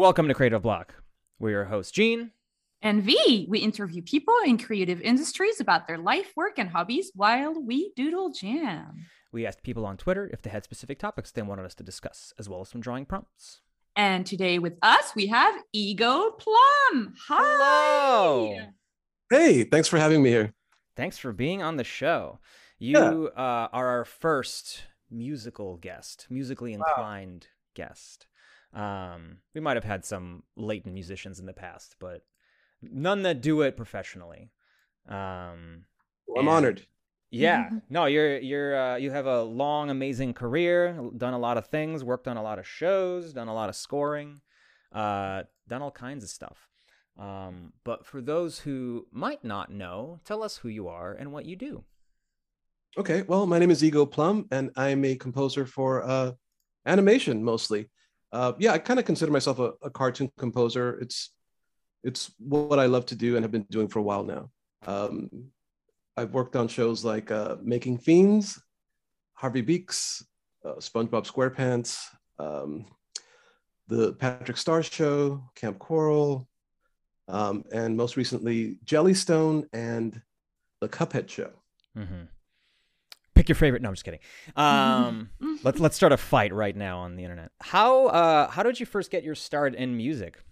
welcome to Creative Block. We're your host, Gene. And V, we interview people in creative industries about their life, work, and hobbies while we doodle jam. We asked people on Twitter if they had specific topics they wanted us to discuss, as well as some drawing prompts. And today with us, we have Ego Plum. Hi. Hello. Hey, thanks for having me here. Thanks for being on the show. You uh, are our first musical guest, musically inclined guest. Um, we might have had some latent musicians in the past, but none that do it professionally. Um, Well, I'm And- honored. yeah, no, you're you're uh, you have a long, amazing career, done a lot of things, worked on a lot of shows, done a lot of scoring, uh, done all kinds of stuff. Um, but for those who might not know, tell us who you are and what you do. Okay, well, my name is Ego Plum, and I'm a composer for uh, animation mostly. Uh, yeah, I kind of consider myself a, a cartoon composer. It's it's what I love to do and have been doing for a while now. Um, I've worked on shows like uh, Making Fiends, Harvey Beaks, uh, SpongeBob SquarePants, um, the Patrick Star Show, Camp Coral, um, and most recently Jellystone and the Cuphead Show. Mm-hmm. Pick your favorite. No, I'm just kidding. Um, let's let's start a fight right now on the internet. How uh, how did you first get your start in music?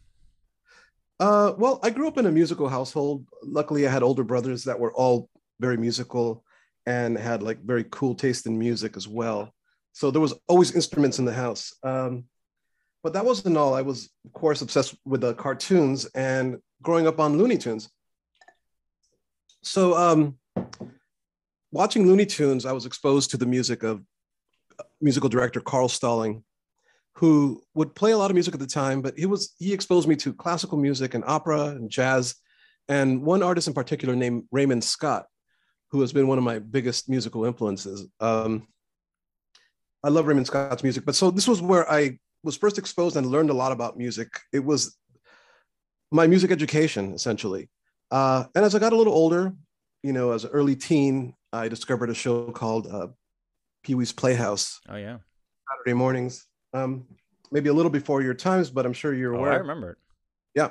Uh, well, I grew up in a musical household. Luckily, I had older brothers that were all very musical and had like very cool taste in music as well. So there was always instruments in the house. Um, but that wasn't all. I was, of course, obsessed with the cartoons and growing up on Looney Tunes. So um, watching Looney Tunes, I was exposed to the music of uh, musical director Carl Stalling, who would play a lot of music at the time, but he was he exposed me to classical music and opera and jazz, and one artist in particular named Raymond Scott, who has been one of my biggest musical influences. Um, I love Raymond Scott's music, but so this was where I was first exposed and learned a lot about music. It was my music education essentially, uh, and as I got a little older, you know, as an early teen, I discovered a show called uh, Pee Wee's Playhouse Oh yeah, Saturday mornings. Um, maybe a little before your times, but I'm sure you're oh, aware. I remember it. Yeah.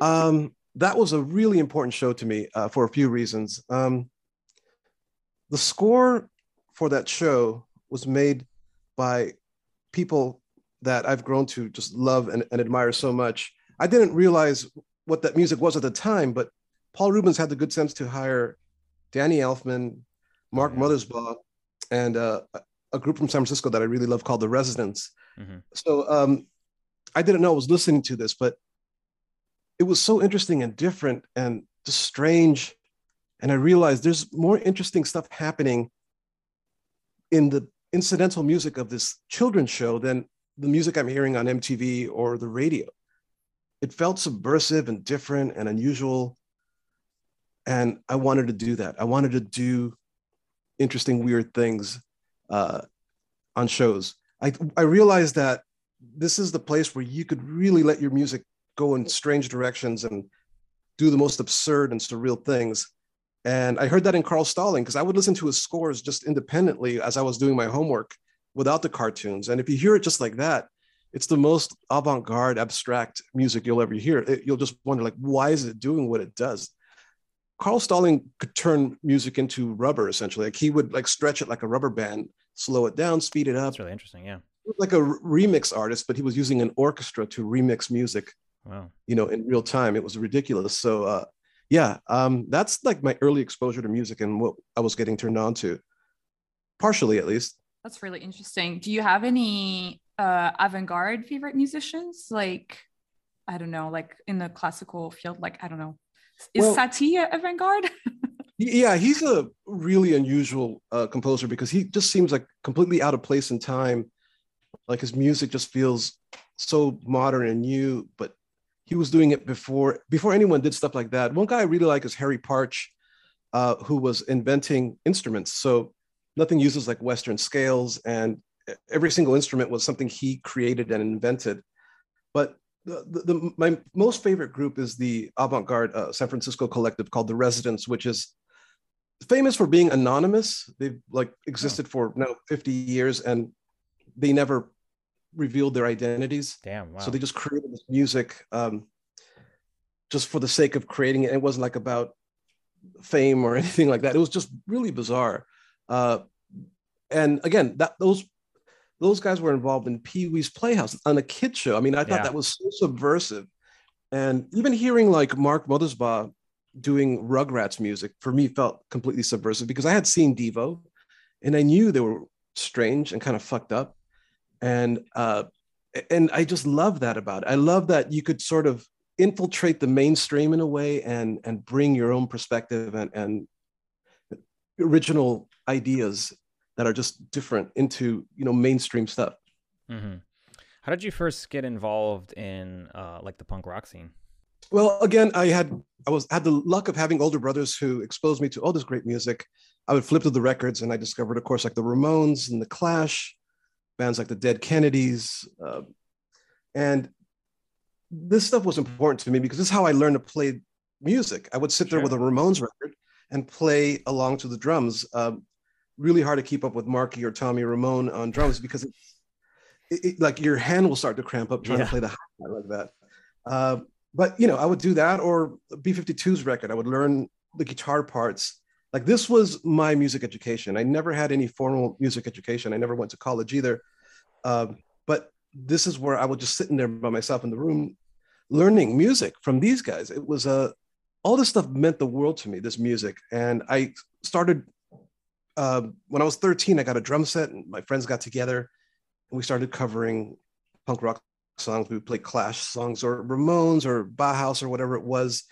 Um, that was a really important show to me uh, for a few reasons. Um, the score for that show was made by people that I've grown to just love and, and admire so much. I didn't realize what that music was at the time, but Paul Reubens had the good sense to hire Danny Elfman, Mark Yeah. Mothersbaugh, and uh, a- group from San Francisco that I really love called the Residents. Mhm. So um, I didn't know I was listening to this, but it was so interesting and different and just strange. And I realized there's more interesting stuff happening in the incidental music of this children's show than the music I'm hearing on MTV or the radio. It felt subversive and different and unusual. And I wanted to do that. I wanted to do interesting, weird things uh, on shows. I, I realized that this is the place where you could really let your music go in strange directions and do the most absurd and surreal things. And I heard that in Carl Stalling because I would listen to his scores just independently as I was doing my homework without the cartoons. And if you hear it just like that, it's the most avant-garde, abstract music you'll ever hear. It- you'll just wonder, like, why is it doing what it does? Carl Stalling could turn music into rubber, essentially. Like he would like stretch it like a rubber band, slow it down, speed it up. That's really interesting. Yeah. Like a remix artist, but he was using an orchestra to remix music Wow. you know in real time it was ridiculous so uh yeah um that's like my early exposure to music and what i was getting turned on to partially at least That's really interesting. Do you have any uh, avant-garde favorite musicians? Like, I don't know, like in the classical field, like I don't know, is Well- Satie avant-garde? yeah he's a really unusual uh, composer because he just seems like completely out of place in time. Like his music just feels so modern and new but he was doing it before before anyone did stuff like that. One guy i really like is harry partch uh, who was inventing instruments. So nothing uses like western scales and every single instrument was something he created and invented. But the, the, my most favorite group is the avant-garde uh, san francisco collective called the residents which is famous for being anonymous they've like existed for now 50 years and they never revealed their identities. Damn. Wow. So they just created this music um, just for the sake of creating it. It wasn't like about fame or anything like that. It was just really bizarre. Uh, and again, that those those guys were involved in Pee Wee's Playhouse on a kid show. I mean, I thought Yeah. that was so subversive. And even hearing like Mark Mothersbaugh doing Rugrats music for me felt completely subversive because I had seen Devo and I knew they were strange and kind of fucked up. And uh, and I just love that about it. I love that you could sort of infiltrate the mainstream in a way and and bring your own perspective and and original ideas that are just different into you know mainstream stuff. hmm How did you first get involved in uh, like the punk rock scene? Well, again, I had I was had the luck of having older brothers who exposed me to all this great music. I would flip through the records, and I discovered, of course, like the Ramones and the Clash, bands like the Dead Kennedys, uh, and this stuff was important to me because this is how I learned to play music. I would sit there Sure. with a Ramones record and play along to the drums. Um, really hard to keep up with Marky or Tommy Ramone on drums because it, it, like your hand will start to cramp up trying Yeah. to play the hi-hat like that. Uh, but you know, I would do that or B52's record. I would learn the guitar parts. Like this was my music education. I never had any formal music education. I never went to college either. Um, but this is where I was just sitting there by myself in the room, learning music from these guys. It was a all this stuff meant the world to me. This music, and I started uh, when I was 13. I got a drum set, and my friends got together, and we started covering punk rock songs. We would play Clash songs or Ramones or Bauhaus or whatever it was,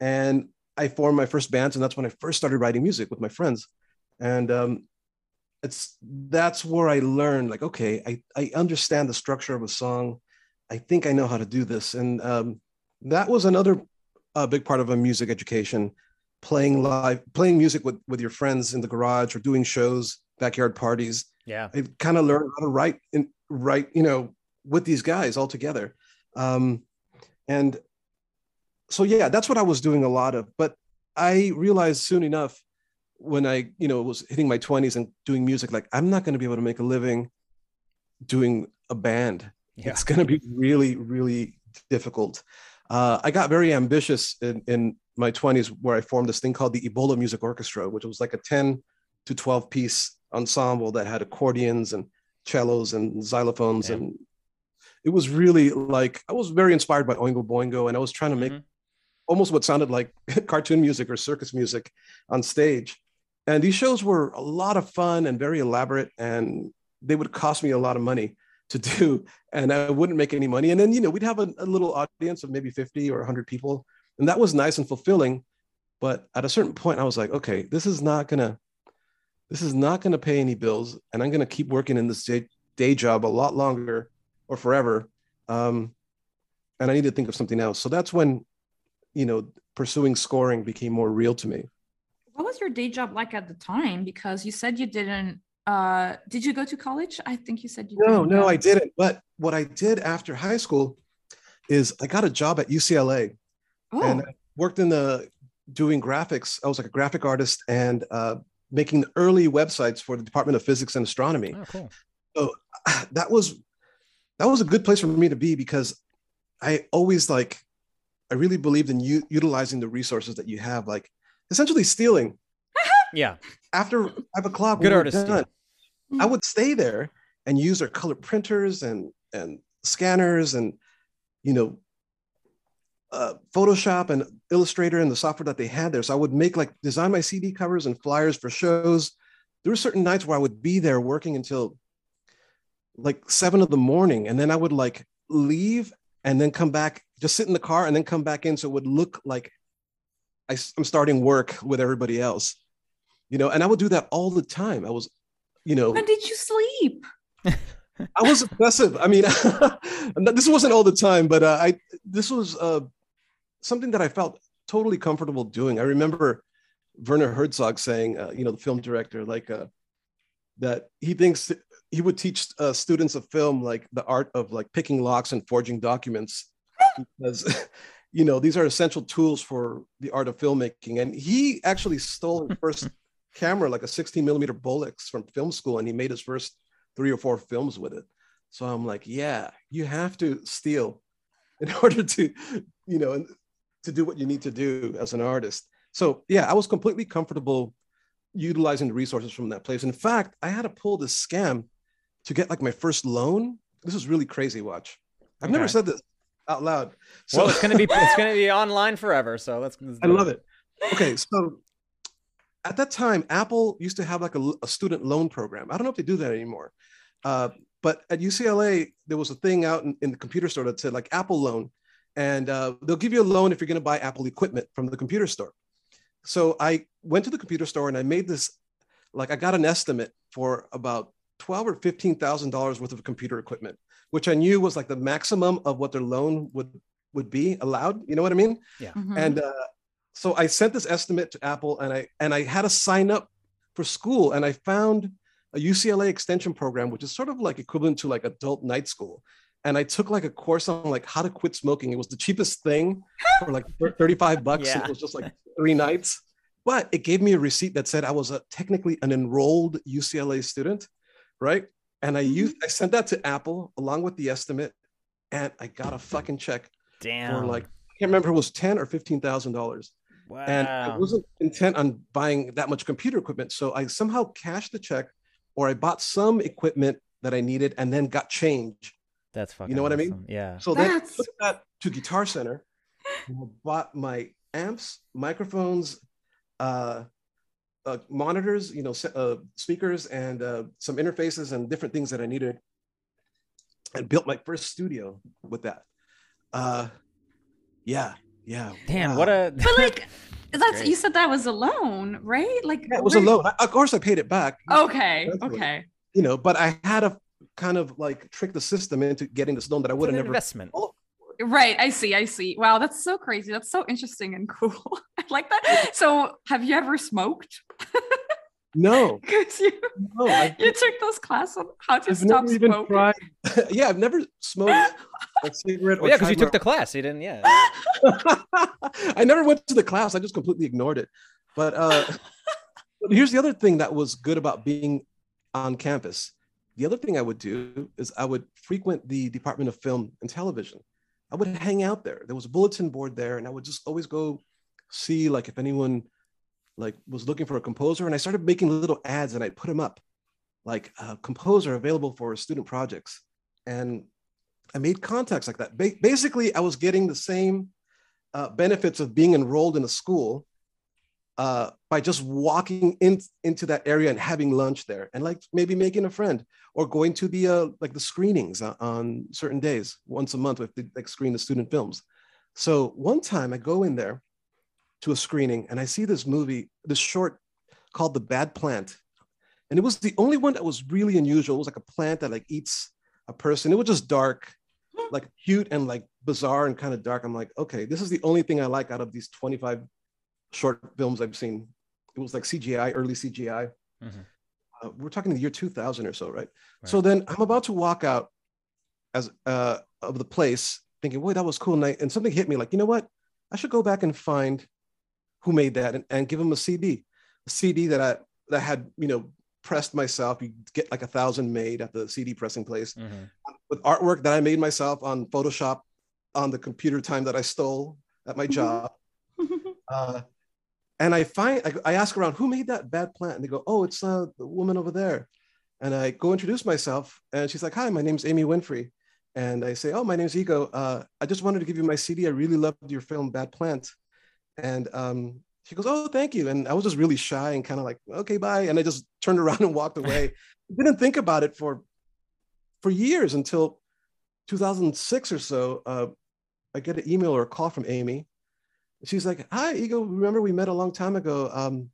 and I formed my first bands, and that's when I first started writing music with my friends. And um, it's that's where I learned, like, okay, I I understand the structure of a song. I think I know how to do this, and um, that was another uh, big part of a music education. Playing live, playing music with with your friends in the garage or doing shows, backyard parties. Yeah. I kind of learned how to write and write, you know, with these guys all together. Um, and so, yeah, that's what I was doing a lot of. But I realized soon enough when I, you know, was hitting my 20s and doing music, like, I'm not going to be able to make a living doing a band. Yeah. It's going to be really, really difficult. Uh, I got very ambitious in, in my 20s where I formed this thing called the Ebola Music Orchestra, which was like a 10 to 12 piece ensemble that had accordions and cellos and xylophones. Yeah. And it was really like, I was very inspired by Oingo Boingo, and I was trying to make Mhm. almost what sounded like cartoon music or circus music on stage. And these shows were a lot of fun and very elaborate, and they would cost me a lot of money to do, and I wouldn't make any money. And then, you know, we'd have a, a little audience of maybe 50 or 100 people, and that was nice and fulfilling. But at a certain point, I was like, okay, this is not gonna, this is not gonna pay any bills, and I'm gonna keep working in this day, day job a lot longer or forever. Um, and I need to think of something else. So that's when, you know, pursuing scoring became more real to me. What was your day job like at the time? Because you said you didn't. Uh, did you go to college? I think you said you. No, didn't no. I didn't. But what I did after high school is I got a job at UCLA Oh, and I worked in the doing graphics. I was like a graphic artist and uh, making the early websites for the Department of Physics and Astronomy. Oh, cool. That was that was a good place for me to be because I always like I really believed in u- utilizing the resources that you have, like essentially stealing. Yeah. After five o'clock, Good artist. done, I would stay there and use our color printers and and scanners and you know uh, Photoshop and Illustrator and the software that they had there. So I would make like design my CD covers and flyers for shows. There were certain nights where I would be there working until like seven of the morning, and then I would like leave and then come back, just sit in the car and then come back in, so it would look like I, am starting work with everybody else, you know. And I would do that all the time. I was, you know, when did you sleep? I was obsessive. I mean, this wasn't all the time, but uh, I this was uh, something that I felt totally comfortable doing. I remember Werner Herzog saying, uh, you know, the film director, like uh, that he thinks he would teach uh, students of film like the art of like picking locks and forging documents because you know these are essential tools for the art of filmmaking. And he actually stole his first camera, like a 16 millimeter Bolex from film school, and he made his first three or four films with it. So I'm like, yeah, you have to steal in order to, you know, to do what you need to do as an artist. So yeah, I was completely comfortable utilizing the resources from that place. In fact, I had to pull this scam to get like my first loan. This is really crazy. Watch. I've okay. never said this out loud. So well, it's gonna be it's gonna be online forever. So let's. let's I love it. Okay, so at that time, Apple used to have like a, a, student loan program. I don't know if they do that anymore. Uh, but at UCLA, there was a thing out in, in, the computer store that said like Apple loan, and uh, they'll give you a loan if you're going to buy Apple equipment from the computer store. So I went to the computer store and I made this, like I got an estimate for about twelve or fifteen thousand dollars worth of computer equipment, which I knew was like the maximum of what their loan would would be allowed. You know what I mean? Yeah. Mm-hmm. And uh, so I sent this estimate to Apple, and I and I had to sign up for school, and I found a UCLA extension program, which is sort of like equivalent to like adult night school. And I took like a course on like how to quit smoking. It was the cheapest thing for like 35 bucks. Yeah. It was just like three nights, but it gave me a receipt that said I was a, technically an enrolled UCLA student, right? And I mm-hmm. used I sent that to Apple along with the estimate, and I got a fucking check Damn. for like I can't remember if it was ten or fifteen thousand dollars. Wow. And I wasn't intent on buying that much computer equipment. So I somehow cashed the check or I bought some equipment that I needed and then got change. That's fucking You know what awesome. I mean? Yeah. So then I took that to Guitar Center bought my amps, microphones, uh, uh, monitors, you know, uh, speakers, and uh, some interfaces and different things that I needed, and built my first studio with that. Uh, yeah, yeah. Damn, wow. what a. But like, that's Great. you said that was a loan, right? Like, yeah, it was a loan. I, of course, I paid it back. Okay, okay. You know, but I had to kind of like trick the system into getting this loan that I would have never. Investment. Right. I see. I see. Wow, that's so crazy. That's so interesting and cool. I like that. So, have you ever smoked? No, because you no, you took those classes on how to I've stop smoking. Tried, yeah, I've never smoked a cigarette. Well, yeah, because you took the class. You didn't. Yeah. I never went to the class. I just completely ignored it. But uh, here's the other thing that was good about being on campus. The other thing I would do is I would frequent the Department of Film and Television. I would hang out there. There was a bulletin board there, and I would just always go see like if anyone like was looking for a composer and I started making little ads and I put them up like a composer available for student projects. And I made contacts like that. Ba- basically, I was getting the same uh, benefits of being enrolled in a school uh, by just walking in, into that area and having lunch there and like maybe making a friend or going to the uh, like the screenings on certain days once a month with the like screen the student films. So one time I go in there to a screening and I see this movie, this short called The Bad Plant. And it was the only one that was really unusual. It was like a plant that like eats a person. It was just dark, like cute and like bizarre and kind of dark. I'm like, okay, this is the only thing I like out of these 25 short films I've seen. It was like CGI, early CGI. Mm-hmm. Uh, we're talking the year 2000 or so, right? right? So then I'm about to walk out as uh, of the place, thinking, "Boy, that was cool." And, I, and something hit me, like, you know what? I should go back and find who made that and, and give them a CD, a CD that I that had you know pressed myself. You get like a thousand made at the CD pressing place mm-hmm. with artwork that I made myself on Photoshop on the computer time that I stole at my job. uh, and I find I, I, ask around who made that bad plant, and they go, "Oh, it's uh, the woman over there." And I go introduce myself, and she's like, "Hi, my name's Amy Winfrey." And I say, "Oh, my name's Ego. Uh, I just wanted to give you my CD. I really loved your film, Bad Plant." And um, she goes, "Oh, thank you." And I was just really shy and kind of like, "Okay, bye." And I just turned around and walked away. Didn't think about it for for years until 2006 or so. Uh, I get an email or a call from Amy. She's like, "Hi, Ego. Remember we met a long time ago? Um,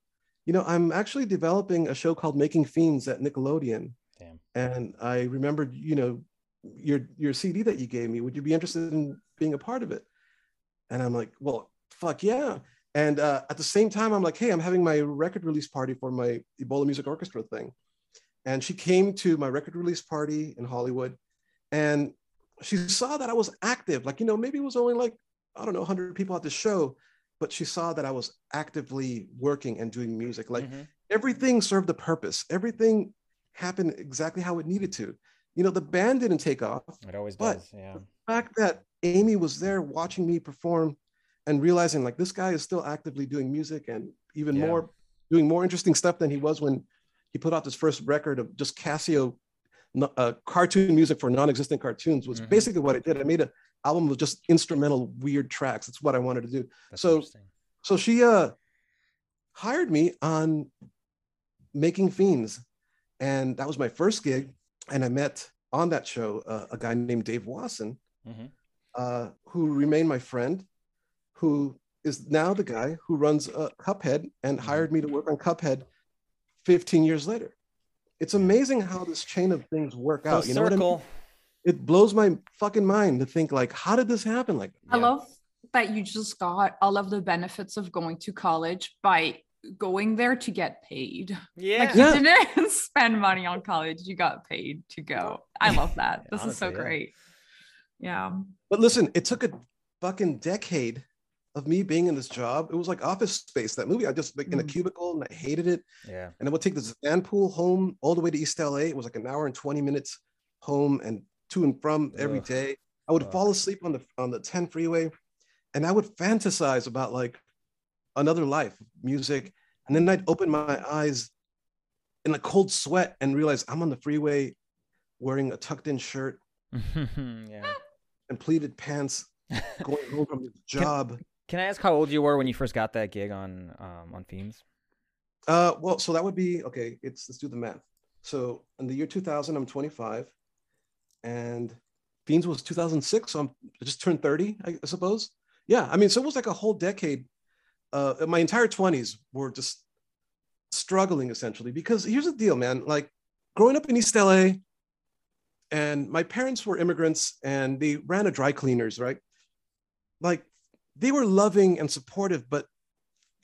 you know, I'm actually developing a show called Making Fiends at Nickelodeon. Damn. And I remembered, you know, your your CD that you gave me. Would you be interested in being a part of it?" And I'm like, "Well, fuck yeah. And uh, at the same time, I'm like, hey, I'm having my record release party for my Ebola Music Orchestra thing. And she came to my record release party in Hollywood and she saw that I was active. Like, you know, maybe it was only like, I don't know, 100 people at the show, but she saw that I was actively working and doing music. Like mm-hmm. everything served a purpose, everything happened exactly how it needed to. you know, the band didn't take off. It always But- does. Yeah. The fact that Amy was there watching me perform and realizing like this guy is still actively doing music and even Yeah. more doing more interesting stuff than he was when he put out this first record of just Casio uh, cartoon music for non-existent cartoons was Mhm. basically what it did. I made an album of just instrumental weird tracks. That's what I wanted to do. That's So- So she uh hired me on making fiends, and that was my first gig. And I met on that show uh, a guy named Dave Wasson, Mhm. uh, who remained my friend, who is now the guy who runs uh, Cuphead and Mhm. hired me to work on Cuphead 15 years later. It's amazing how this chain of things work Full out. You know what I mean? Circle. It blows my fucking mind to think like, how did this happen? Like, I Yeah. love that you just got all of the benefits of going to college by going there to get paid. Yeah. Like Yeah. you didn't spend money on college, you got paid to go. I love that. Yeah, This is so honestly, yeah. great. Yeah. But listen, it took a fucking decade of me being in this job. It was like Office Space, that movie. I just like in a Mm. cubicle and I hated it. Yeah. And I would take the Zan pool home all the way to East LA. It was like an hour and 20 minutes home and to and from every Ugh. day. I would Fuck. fall asleep on the on the 10 freeway and I would fantasize about like another life, music. And then I'd open my eyes in a cold sweat and realize I'm on the freeway wearing a tucked in shirt yeah. and pleated pants going home from his job. Can I ask how old you were when you first got that gig on um, on Fiends? Uh, well, so that would be okay. It's let's do the math. So in the year 2000, I'm 25, and Fiends was 2006. So I'm I just turned 30, I suppose. Yeah, I mean, so it was like a whole decade. Uh, my entire 20s were just struggling essentially because here's the deal, man. Like growing up in East LA, and my parents were immigrants, and they ran a dry cleaners, right? Like they were loving and supportive, but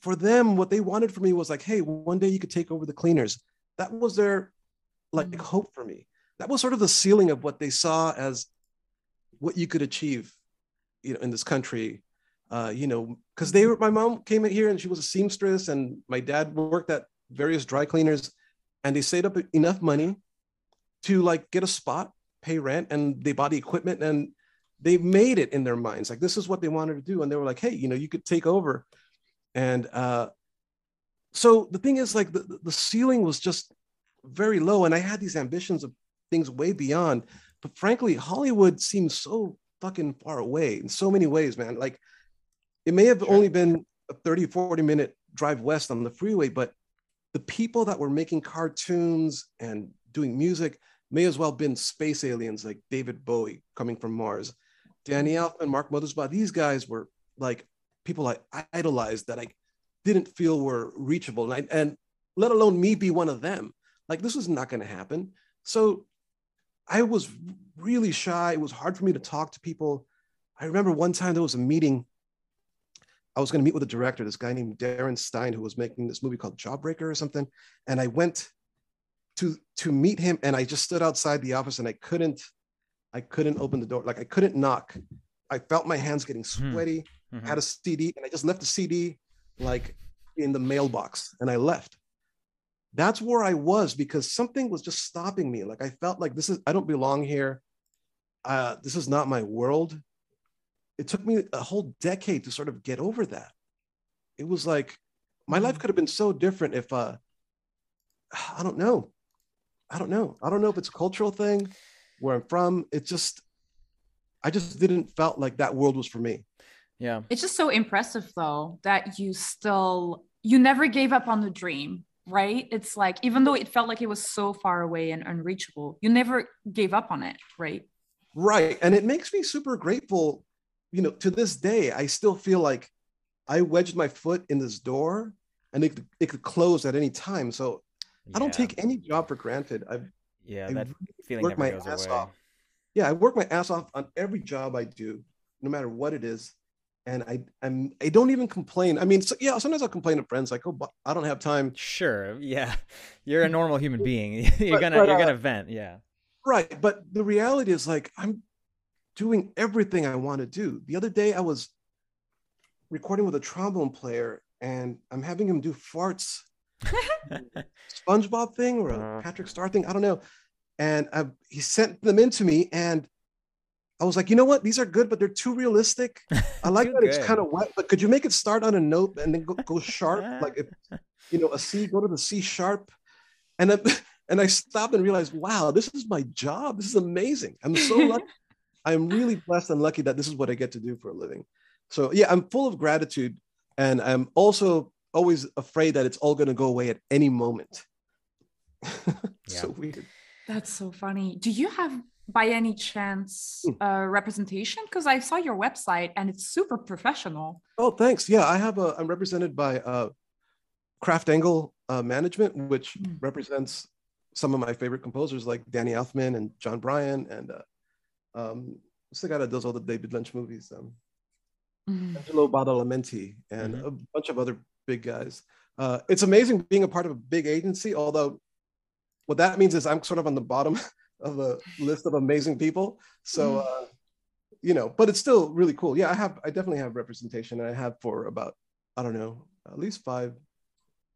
for them, what they wanted for me was like, hey, one day you could take over the cleaners. That was their like Mm. hope for me. That was sort of the ceiling of what they saw as what you could achieve, you know, in this country. Uh, you know, because they were my mom came in here and she was a seamstress, and my dad worked at various dry cleaners, and they saved up enough money to like get a spot, pay rent, and they bought the equipment and they made it in their minds. Like this is what they wanted to do. And they were like, hey, you know, you could take over. And uh, so the thing is, like, the, the ceiling was just very low. And I had these ambitions of things way beyond. But frankly, Hollywood seems so fucking far away in so many ways, man. Like, it may have only been a 30, 40 minute drive west on the freeway, but the people that were making cartoons and doing music may as well have been space aliens like David Bowie coming from Mars. Danny mm-hmm. Elfman, Mark Mothersbaugh, these guys were like people I idolized that I didn't feel were reachable. And, I, and let alone me be one of them. Like this was not going to happen. So I was really shy. It was hard for me to talk to people. I remember one time there was a meeting. I was going to meet with a director, this guy named Darren Stein, who was making this movie called Jawbreaker or something. And I went to to meet him, and I just stood outside the office, and I couldn't, I couldn't open the door. Like I couldn't knock. I felt my hands getting Hmm. sweaty. Mhm. I had a CD, and I just left the CD like in the mailbox, and I left. That's where I was because something was just stopping me. Like I felt like this is I don't belong here. Uh, this is not my world. It took me a whole decade to sort of get over that. It was like my life could have been so different if uh I don't know. I don't know. I don't know if it's a cultural thing where I'm from. It just I just didn't felt like that world was for me. Yeah. It's just so impressive though that you still you never gave up on the dream, right? It's like even though it felt like it was so far away and unreachable, you never gave up on it, right? Right. And it makes me super grateful. You know, to this day, I still feel like I wedged my foot in this door and it, could- it could close at any time. So I don't take any job for granted. I've, Yeah, I that feeling work never my goes ass away. off. yeah, I work my ass off on every job I do, no matter what it is. And I, I'm, I don't even complain. I mean, so, yeah, sometimes I'll complain to friends like, oh, but I don't have time. Sure. Yeah. You're a normal human being. you're But- gonna but, you're uh, gonna vent. Yeah. Right. But the reality is like I'm doing everything I want to do. The other day I was recording with a trombone player and I'm having him do farts, SpongeBob thing or a Uh. Patrick Star thing. I don't know. and I, he sent them in to me, and I was like, you know what? These are good, but they're too realistic. I like that it's kind of wet, but could you make it start on a note and then go, go sharp? like if you know a C, go to the C sharp, and then, and I stopped and realized, wow, this is my job. This is amazing. I'm so lucky. I'm really blessed and lucky that this is what I get to do for a living. So yeah, I'm full of gratitude, and I'm also always afraid that it's all going to go away at any moment. so weird. That's so funny. Do you have by any chance hmm. uh, representation? Because I saw your website and it's super professional. Oh, thanks. Yeah, I have a. I'm represented by uh, Kraft-Engel uh, Management, which mm. represents some of my favorite composers like Danny Elfman and Jon Brion and uh, um, what's the guy that does all the David Lynch movies? Um, mm. Angelo Badalamenti and mm-hmm. a bunch of other big guys. Uh, it's amazing being a part of a big agency, although what that means is I'm sort of on the bottom of a list of amazing people. So, mm. uh, you know, but it's still really cool. Yeah, I have, I definitely have representation, and I have for about, I don't know, at least five,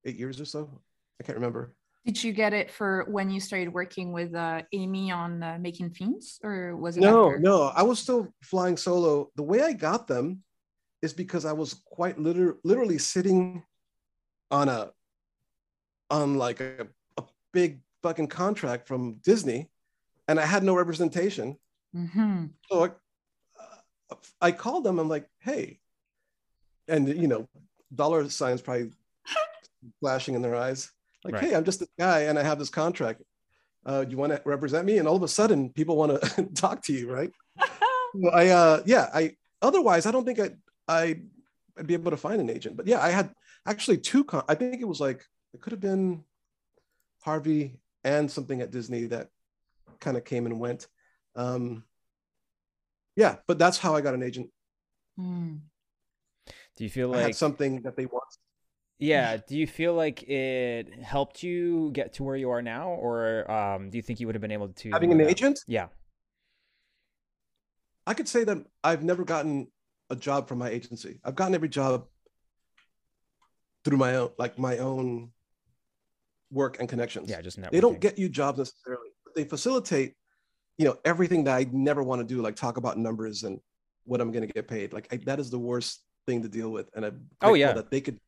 eight years or so. I can't remember. Did you get it for when you started working with uh, Amy on uh, Making Fiends, or was it? No, after? no, I was still flying solo. The way I got them is because I was quite liter- literally sitting on a on like a, a big fucking contract from Disney, and I had no representation. Mm-hmm. So I, uh, I called them. I'm like, hey, and you know, dollar signs probably flashing in their eyes. Like, right. hey, I'm just this guy, and I have this contract. Uh, you want to represent me? And all of a sudden, people want to talk to you, right? so I, uh, yeah, I. Otherwise, I don't think I, I, I'd be able to find an agent. But yeah, I had actually two. Con- I think it was like it could have been Harvey and something at Disney that kind of came and went. Um, yeah, but that's how I got an agent. Mm. Do you feel like something that they want? Yeah. Do you feel like it helped you get to where you are now, or um, do you think you would have been able to having an agent? Yeah. I could say that I've never gotten a job from my agency. I've gotten every job through my own, like my own work and connections. Yeah, just networking. They don't get you jobs necessarily, but they facilitate, you know, everything that I never want to do, like talk about numbers and what I'm going to get paid. Like I, that is the worst thing to deal with, and I'm oh yeah that they could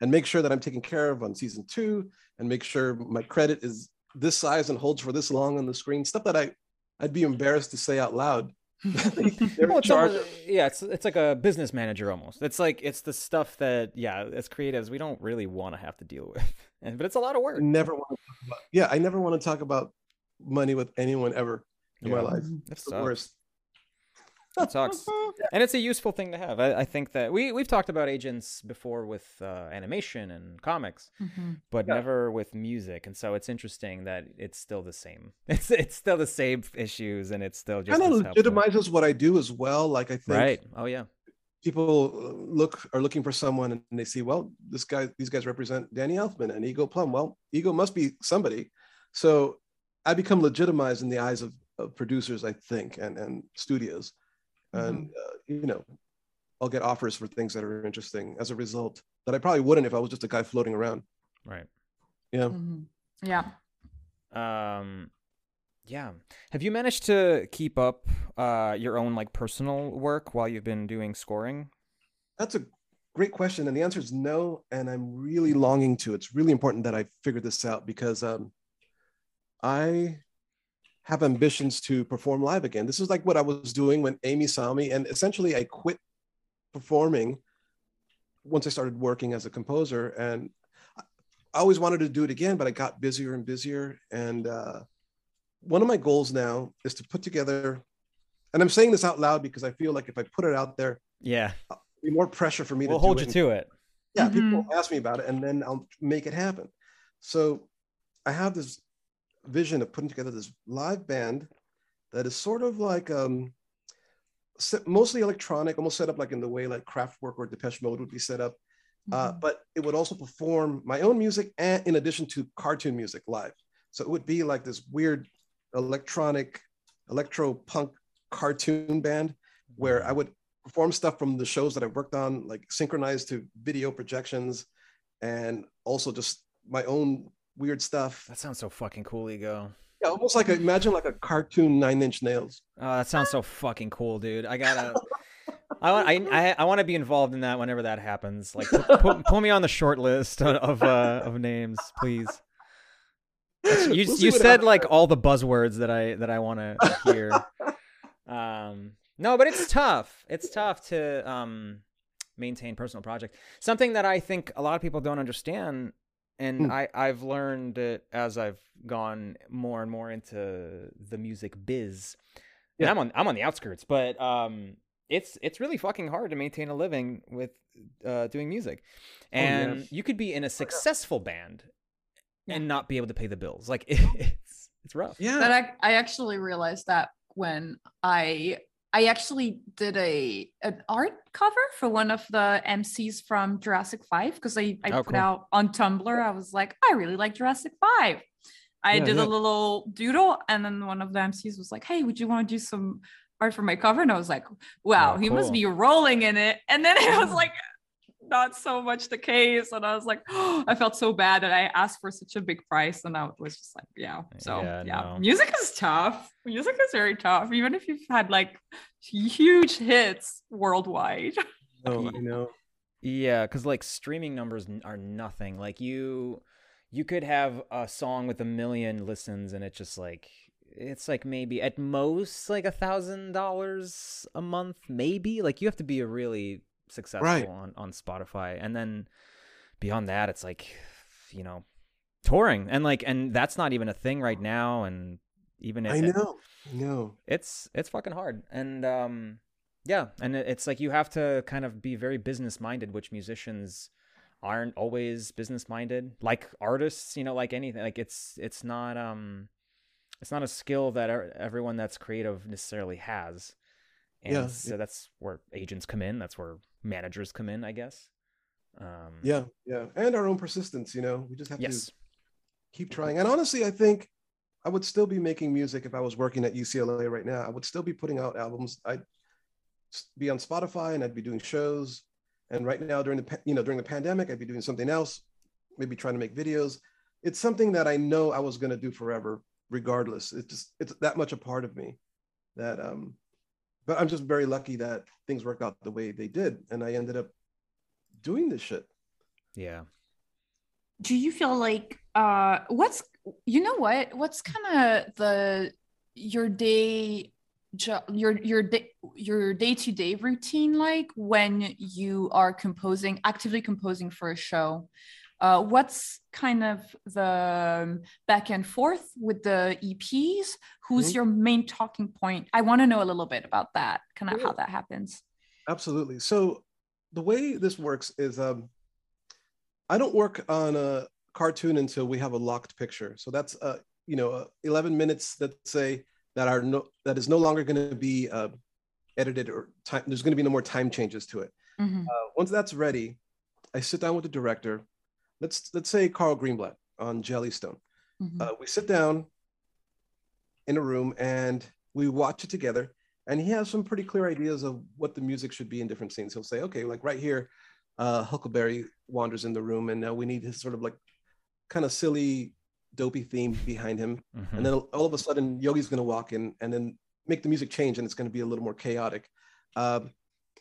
and make sure that I'm taken care of on season two, and make sure my credit is this size and holds for this long on the screen. Stuff that I I'd be embarrassed to say out loud well, it's almost, yeah, it's it's like a business manager almost. It's like it's the stuff that yeah, as creatives we don't really want to have to deal with, and but it's a lot of work. Never want to talk about, yeah, I never want to talk about money with anyone ever in yeah. my life. That's the worst. That sucks, and it's a useful thing to have. I, I, think that we we've talked about agents before with uh, animation and comics, mm-hmm. but yeah. never with music. And so it's interesting that it's still the same. It's it's still the same issues, and it's still just kind of legitimizes what I do as well. Like I think, right? Oh yeah. People look are looking for someone, and they see, well, this guy, these guys represent Danny Elfman and Ego Plum. Well, Ego must be somebody. So I become legitimized in the eyes of, of producers, I think, and and studios. And mm-hmm. uh, you know i'll get offers for things that are interesting as a result that i probably wouldn't if i was just a guy floating around. Right. Yeah. Mm-hmm. yeah. Um yeah. Have you managed to keep up uh your own like personal work while you've been doing scoring? That's a great question and the answer is no and i'm really longing to. It's really important that i figure this out because um i have ambitions to perform live again. This is like what I was doing when Amy saw me, and essentially I quit performing once I started working as a composer. And I always wanted to do it again, but I got busier and busier. And uh, one of my goals now is to put together, and I'm saying this out loud because I feel like if I put it out there, yeah, be more pressure for me we'll to hold you it. to it. Yeah, mm-hmm. people ask me about it, and then I'll make it happen. So I have this vision of putting together this live band that is sort of like um, mostly electronic, almost set up like in the way like Kraftwerk or Depeche Mode would be set up. Uh, mm-hmm. but it would also perform my own music and in addition to cartoon music live. So it would be like this weird electronic, electro punk cartoon band where I would perform stuff from the shows that I've worked on, like synchronized to video projections, and also just my own weird stuff. That sounds so fucking cool, Ego. Yeah, almost like a, imagine like a cartoon Nine Inch Nails. Oh, that sounds so fucking cool, dude. I gotta. I want. I I, I want to be involved in that whenever that happens. Like, put, put, put me on the short list of uh, of names, please. You we'll you said like all the buzzwords that I that I want to hear. um, no, but it's tough. It's tough to um maintain personal project. Something that I think a lot of people don't understand, and mm. I I've learned it as I've gone more and more into the music biz. Yeah. And I'm on I'm on the outskirts, but um, it's it's really fucking hard to maintain a living with uh, doing music, and oh, yes. you could be in a successful band and not be able to pay the bills. Like it's it's rough. Yeah. But I I actually realized that when I I actually did a an art cover for one of the MCs from Jurassic 5 because I, I oh, put cool. out on Tumblr. I was like, I really like Jurassic 5. I yeah, did yeah. a little doodle and then one of the MCs was like, Hey, would you want to do some art for my cover? And I was like, Wow, oh, he must be rolling in it. And then I was like, not so much the case. And I was like, oh, I felt so bad that I asked for such a big price. And I was just like, yeah. So yeah, yeah. No. music is tough. Music is very tough, even if you've had like huge hits worldwide. Oh, I know. Yeah, because like streaming numbers are nothing. Like you you could have a song with a million listens and it just like it's like maybe at most like a thousand dollars a month maybe like you have to be a really successful right. on on Spotify, and then beyond that, it's like you know touring. And like and that's not even a thing right now. And even if I know. I know it's it's fucking hard. And um yeah. And it's like you have to kind of be very business minded which musicians aren't always business minded like artists you know like anything like it's it's not um it's not a skill that everyone that's creative necessarily has and yeah. so that's where agents come in that's where managers come in, I guess. Um, yeah, yeah, and our own persistence. You know, we just have yes. to keep trying. And honestly, I think I would still be making music if I was working at UCLA right now. I would still be putting out albums. I'd be on Spotify and I'd be doing shows. And right now, during the you know during the pandemic, I'd be doing something else, maybe trying to make videos. It's something that I know I was going to do forever, regardless. It's just it's that much a part of me that um but I'm just very lucky that things worked out the way they did, and I ended up doing this shit. Yeah. Do you feel like uh what's you know what what's kind of the your day your your day your day-to-day routine like when you are composing actively composing for a show uh, what's kind of the um, back and forth with the EPs? Who's mm-hmm. your main talking point? I want to know a little bit about that, kind of yeah. how that happens. Absolutely. So the way this works is um, I don't work on a cartoon until we have a locked picture. So that's uh, you know uh, 11 minutes that say that are no that is no longer going to be uh, edited or time. There's going to be no more time changes to it. Mm-hmm. Uh, once that's ready, I sit down with the director let's let's say Carl Greenblatt on Jellystone. Mm-hmm. Uh, we sit down in a room and we watch it together. And he has some pretty clear ideas of what the music should be in different scenes. He'll say, okay, like right here, uh, Huckleberry wanders in the room, and now we need his sort of like kind of silly, dopey theme behind him. Mm-hmm. And then all of a sudden, Yogi's going to walk in and then make the music change, and it's going to be a little more chaotic. Um,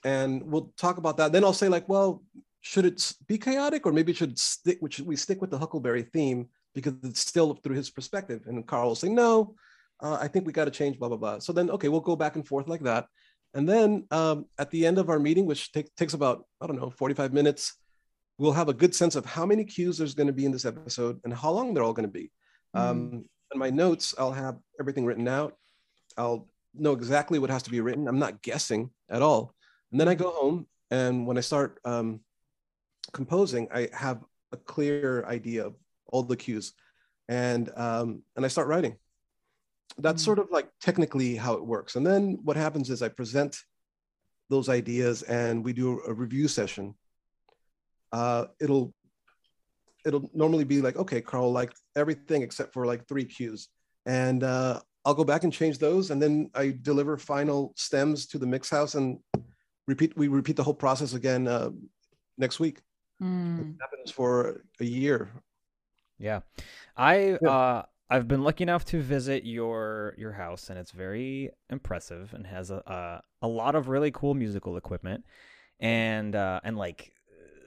and we'll talk about that. Then I'll say like, well, should it be chaotic or maybe it should stick which we stick with the huckleberry theme because it's still through his perspective and carl will say no uh, i think we got to change blah blah blah. So then okay we'll go back and forth like that. And then um, at the end of our meeting which take, takes about i don't know 45 minutes we'll have a good sense of how many cues there's going to be in this episode and how long they're all going to be. Mm. um, in my notes i'll have everything written out. I'll know exactly what has to be written. I'm not guessing at all. And then i go home and when i start um, composing, I have a clear idea of all the cues, and um, and I start writing. That's mm. sort of like technically how it works. And then what happens is I present those ideas, and we do a review session. Uh, it'll it'll normally be like, okay, Carl, like everything except for like three cues, and uh, I'll go back and change those, and then I deliver final stems to the mix house and repeat. We repeat the whole process again uh, next week. Mm. happens for a year. Yeah. I yeah. uh I've been lucky enough to visit your your house, and it's very impressive and has a a, a lot of really cool musical equipment, and uh, and like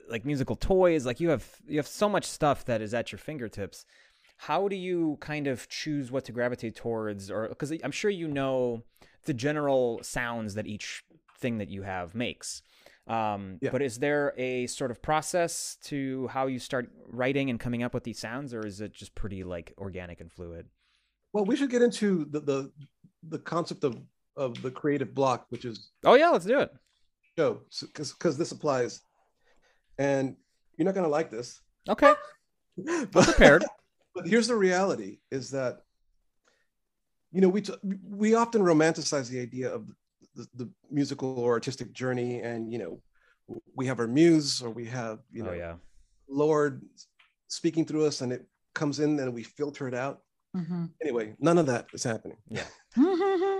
like musical toys. Like you have you have so much stuff that is at your fingertips. How do you kind of choose what to gravitate towards, or because I'm sure you know the general sounds that each thing that you have makes. Um, yeah. But is there a sort of process to how you start writing and coming up with these sounds, or is it just pretty like organic and fluid? Well, we should get into the the, the concept of of the creative block, which is oh yeah, let's do it. Show because because this applies, and you're not gonna like this. Okay, but, prepared. But here's the reality: is that you know we t- we often romanticize the idea of the, the, musical or artistic journey and you know we have our muse or we have you oh, know oh, yeah. lord speaking through us and it comes in and we filter it out mm-hmm. anyway none of that is happening yeah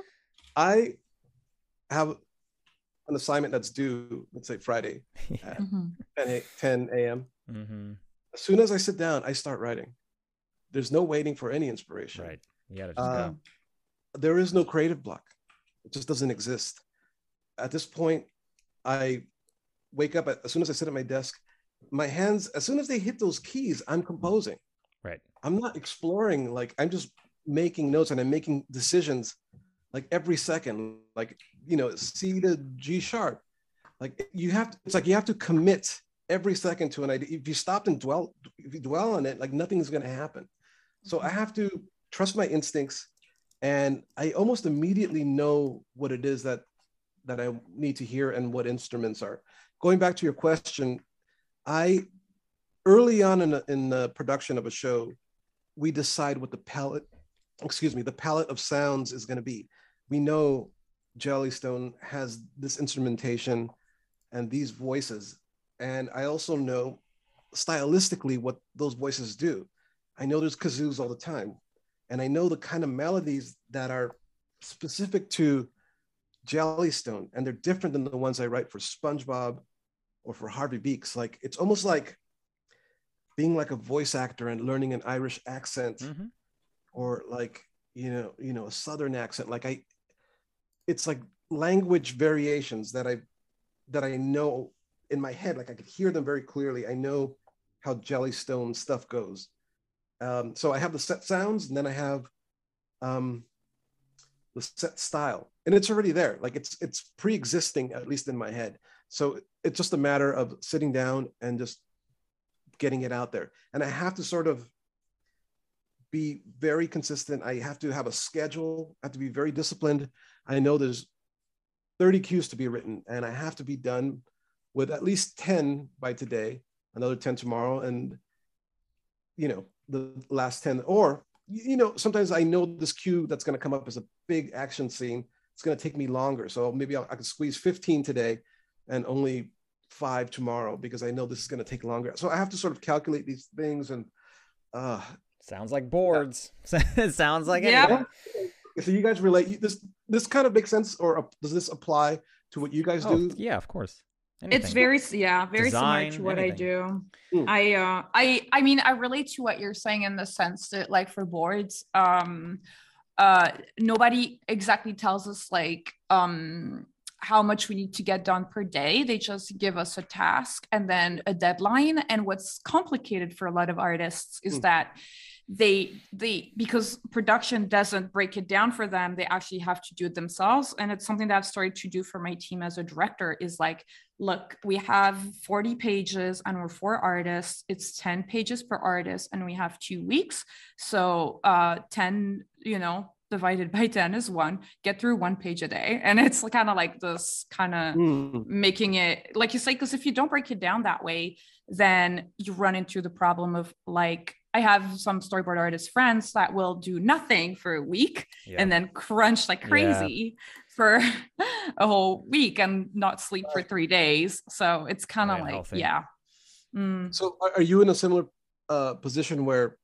i have an assignment that's due let's say friday at mm-hmm. 10, 10 a.m mm-hmm. as soon as i sit down i start writing there's no waiting for any inspiration right you gotta just uh, go. there is no creative block it just doesn't exist. At this point, I wake up as soon as I sit at my desk, my hands, as soon as they hit those keys, I'm composing. Right. I'm not exploring, like, I'm just making notes and I'm making decisions like every second, like, you know, C to G sharp. Like, you have to, it's like you have to commit every second to an idea. If you stop and dwell, if you dwell on it, like, nothing's going to happen. So I mm-hmm. have to trust my instincts and I almost immediately know what it is that that I need to hear and what instruments are. Going back to your question, I early on in, in the production of a show, we decide what the palette, excuse me, the palette of sounds is going to be. We know Jellystone has this instrumentation and these voices, and I also know stylistically what those voices do. I know there's kazoos all the time and I know the kind of melodies that are specific to Jellystone, and they're different than the ones I write for SpongeBob or for Harvey Beaks. Like it's almost like being like a voice actor and learning an Irish accent, mm-hmm. or like you know, you know, a Southern accent. Like I, it's like language variations that I that I know in my head. Like I could hear them very clearly. I know how Jellystone stuff goes. Um, so I have the set sounds, and then I have um, the set style, and it's already there. Like it's it's pre-existing, at least in my head. So it's just a matter of sitting down and just getting it out there. And I have to sort of be very consistent. I have to have a schedule. I have to be very disciplined. I know there's 30 cues to be written, and I have to be done with at least 10 by today, another 10 tomorrow, and you know the last 10 or you know sometimes i know this cue that's going to come up as a big action scene. It's going to take me longer so maybe I'll, i can squeeze 15 today and only five tomorrow because i know this is going to take longer. So i have to sort of calculate these things and uh sounds like boards. Yeah. sounds like yeah. so you guys relate this this kind of makes sense or does this apply to what you guys oh, do? yeah of course Anything. It's very yeah, very Design, similar to what anything. I do. Mm. I uh I I mean I relate to what you're saying in the sense that like for boards, um uh nobody exactly tells us like um how much we need to get done per day. They just give us a task and then a deadline. And what's complicated for a lot of artists is mm. that they they because production doesn't break it down for them they actually have to do it themselves. And it's something that i've started to do for my team as a director is like look we have 40 pages and we're four artists. It's 10 pages per artist and we have two weeks. So uh 10 you know divided by 10 is one. Get through one page a day. And it's kind of like this kind of mm. making it like you say because if you don't break it down that way then you run into the problem of like I have some storyboard artist friends that will do nothing for a week yeah. and then crunch like crazy yeah. for a whole week and not sleep for three days. So it's kind of like, healthy. yeah. Mm. So are you in a similar uh, position where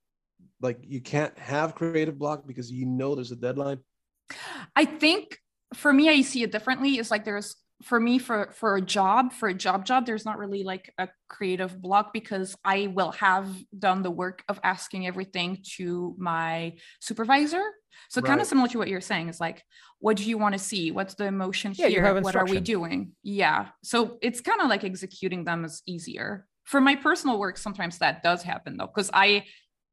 like you can't have creative block because you know there's a deadline? I think for me, I see it differently. It's like there's for me for for a job for a job job there's not really like a creative block because i will have done the work of asking everything to my supervisor. So right. kind of similar to what you're saying is like what do you want to see? What's the emotion yeah, here? what are we doing? Yeah. So it's kind of like executing them is easier. For my personal work sometimes that does happen though because i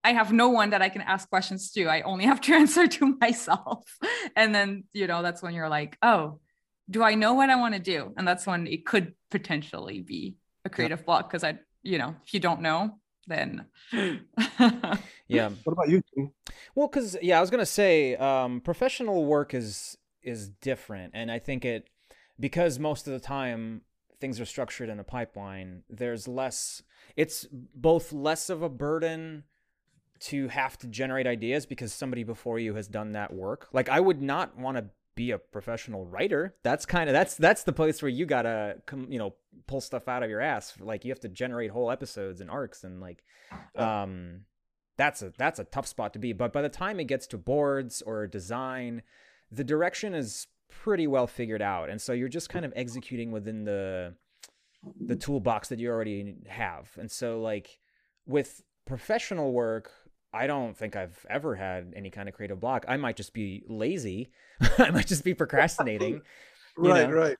I have no one that I can ask questions to. I only have to answer to myself. And then, you know, that's when you're like, oh, do I know what I want to do? And that's when it could potentially be a creative yeah. block because I, you know, if you don't know, then yeah. What about you? Well, because yeah, I was gonna say um, professional work is is different, and I think it because most of the time things are structured in a pipeline. There's less. It's both less of a burden to have to generate ideas because somebody before you has done that work. Like I would not want to be a professional writer. That's kind of that's that's the place where you gotta come, you know, pull stuff out of your ass. Like you have to generate whole episodes and arcs and like, um, that's a that's a tough spot to be. But by the time it gets to boards or design, the direction is pretty well figured out, and so you're just kind of executing within the the toolbox that you already have. And so like with professional work I don't think I've ever had any kind of creative block. I might just be lazy. I might just be procrastinating. right, know? right.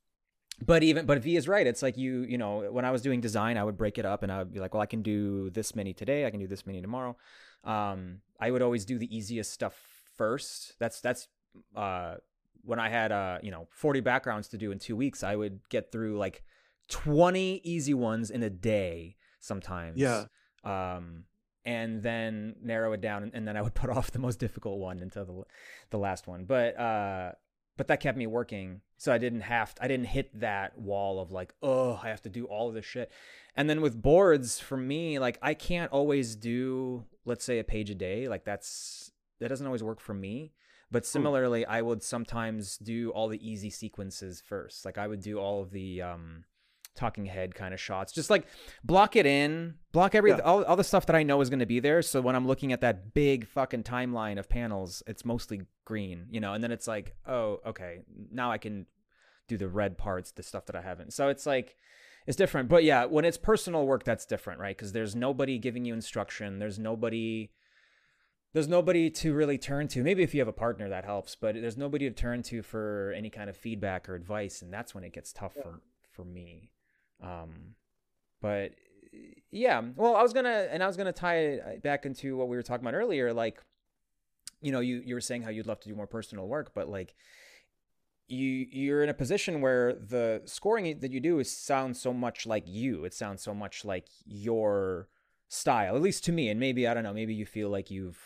But even but V is right. It's like you, you know, when I was doing design, I would break it up and I would be like, well, I can do this many today, I can do this many tomorrow. Um, I would always do the easiest stuff first. That's that's uh when I had uh, you know, 40 backgrounds to do in 2 weeks, I would get through like 20 easy ones in a day sometimes. Yeah. Um and then narrow it down and then I would put off the most difficult one until the the last one. But uh but that kept me working. So I didn't have to, I didn't hit that wall of like, oh, I have to do all of this shit. And then with boards for me, like I can't always do let's say a page a day. Like that's that doesn't always work for me. But hmm. similarly, I would sometimes do all the easy sequences first. Like I would do all of the um talking head kind of shots. Just like block it in, block every yeah. all, all the stuff that I know is going to be there. So when I'm looking at that big fucking timeline of panels, it's mostly green, you know. And then it's like, oh, okay, now I can do the red parts, the stuff that I haven't. So it's like it's different. But yeah, when it's personal work, that's different, right? Because there's nobody giving you instruction. There's nobody. There's nobody to really turn to. Maybe if you have a partner, that helps. But there's nobody to turn to for any kind of feedback or advice, and that's when it gets tough yeah. for for me. Um, but yeah, well, I was gonna, and I was gonna tie it back into what we were talking about earlier. Like, you know, you you were saying how you'd love to do more personal work, but like, you you're in a position where the scoring that you do is sounds so much like you. It sounds so much like your style, at least to me. And maybe I don't know. Maybe you feel like you've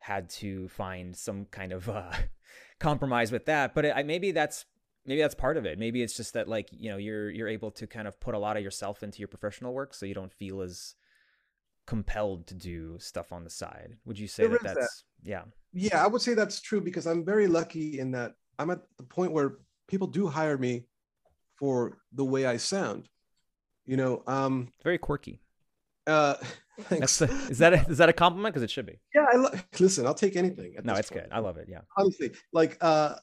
had to find some kind of uh, compromise with that, but it, maybe that's maybe that's part of it. Maybe it's just that like you know you're you're able to kind of put a lot of yourself into your professional work, so you don't feel as compelled to do stuff on the side. Would you say that that's that. yeah? Yeah, I would say that's true because I'm very lucky in that I'm at the point where people do hire me for the way I sound. You know, um very quirky. Uh Thanks. A, is that a, is that a compliment? Because it should be. Yeah, I lo- listen. I'll take anything. No, it's point. good. I love it. Yeah. Honestly, like uh,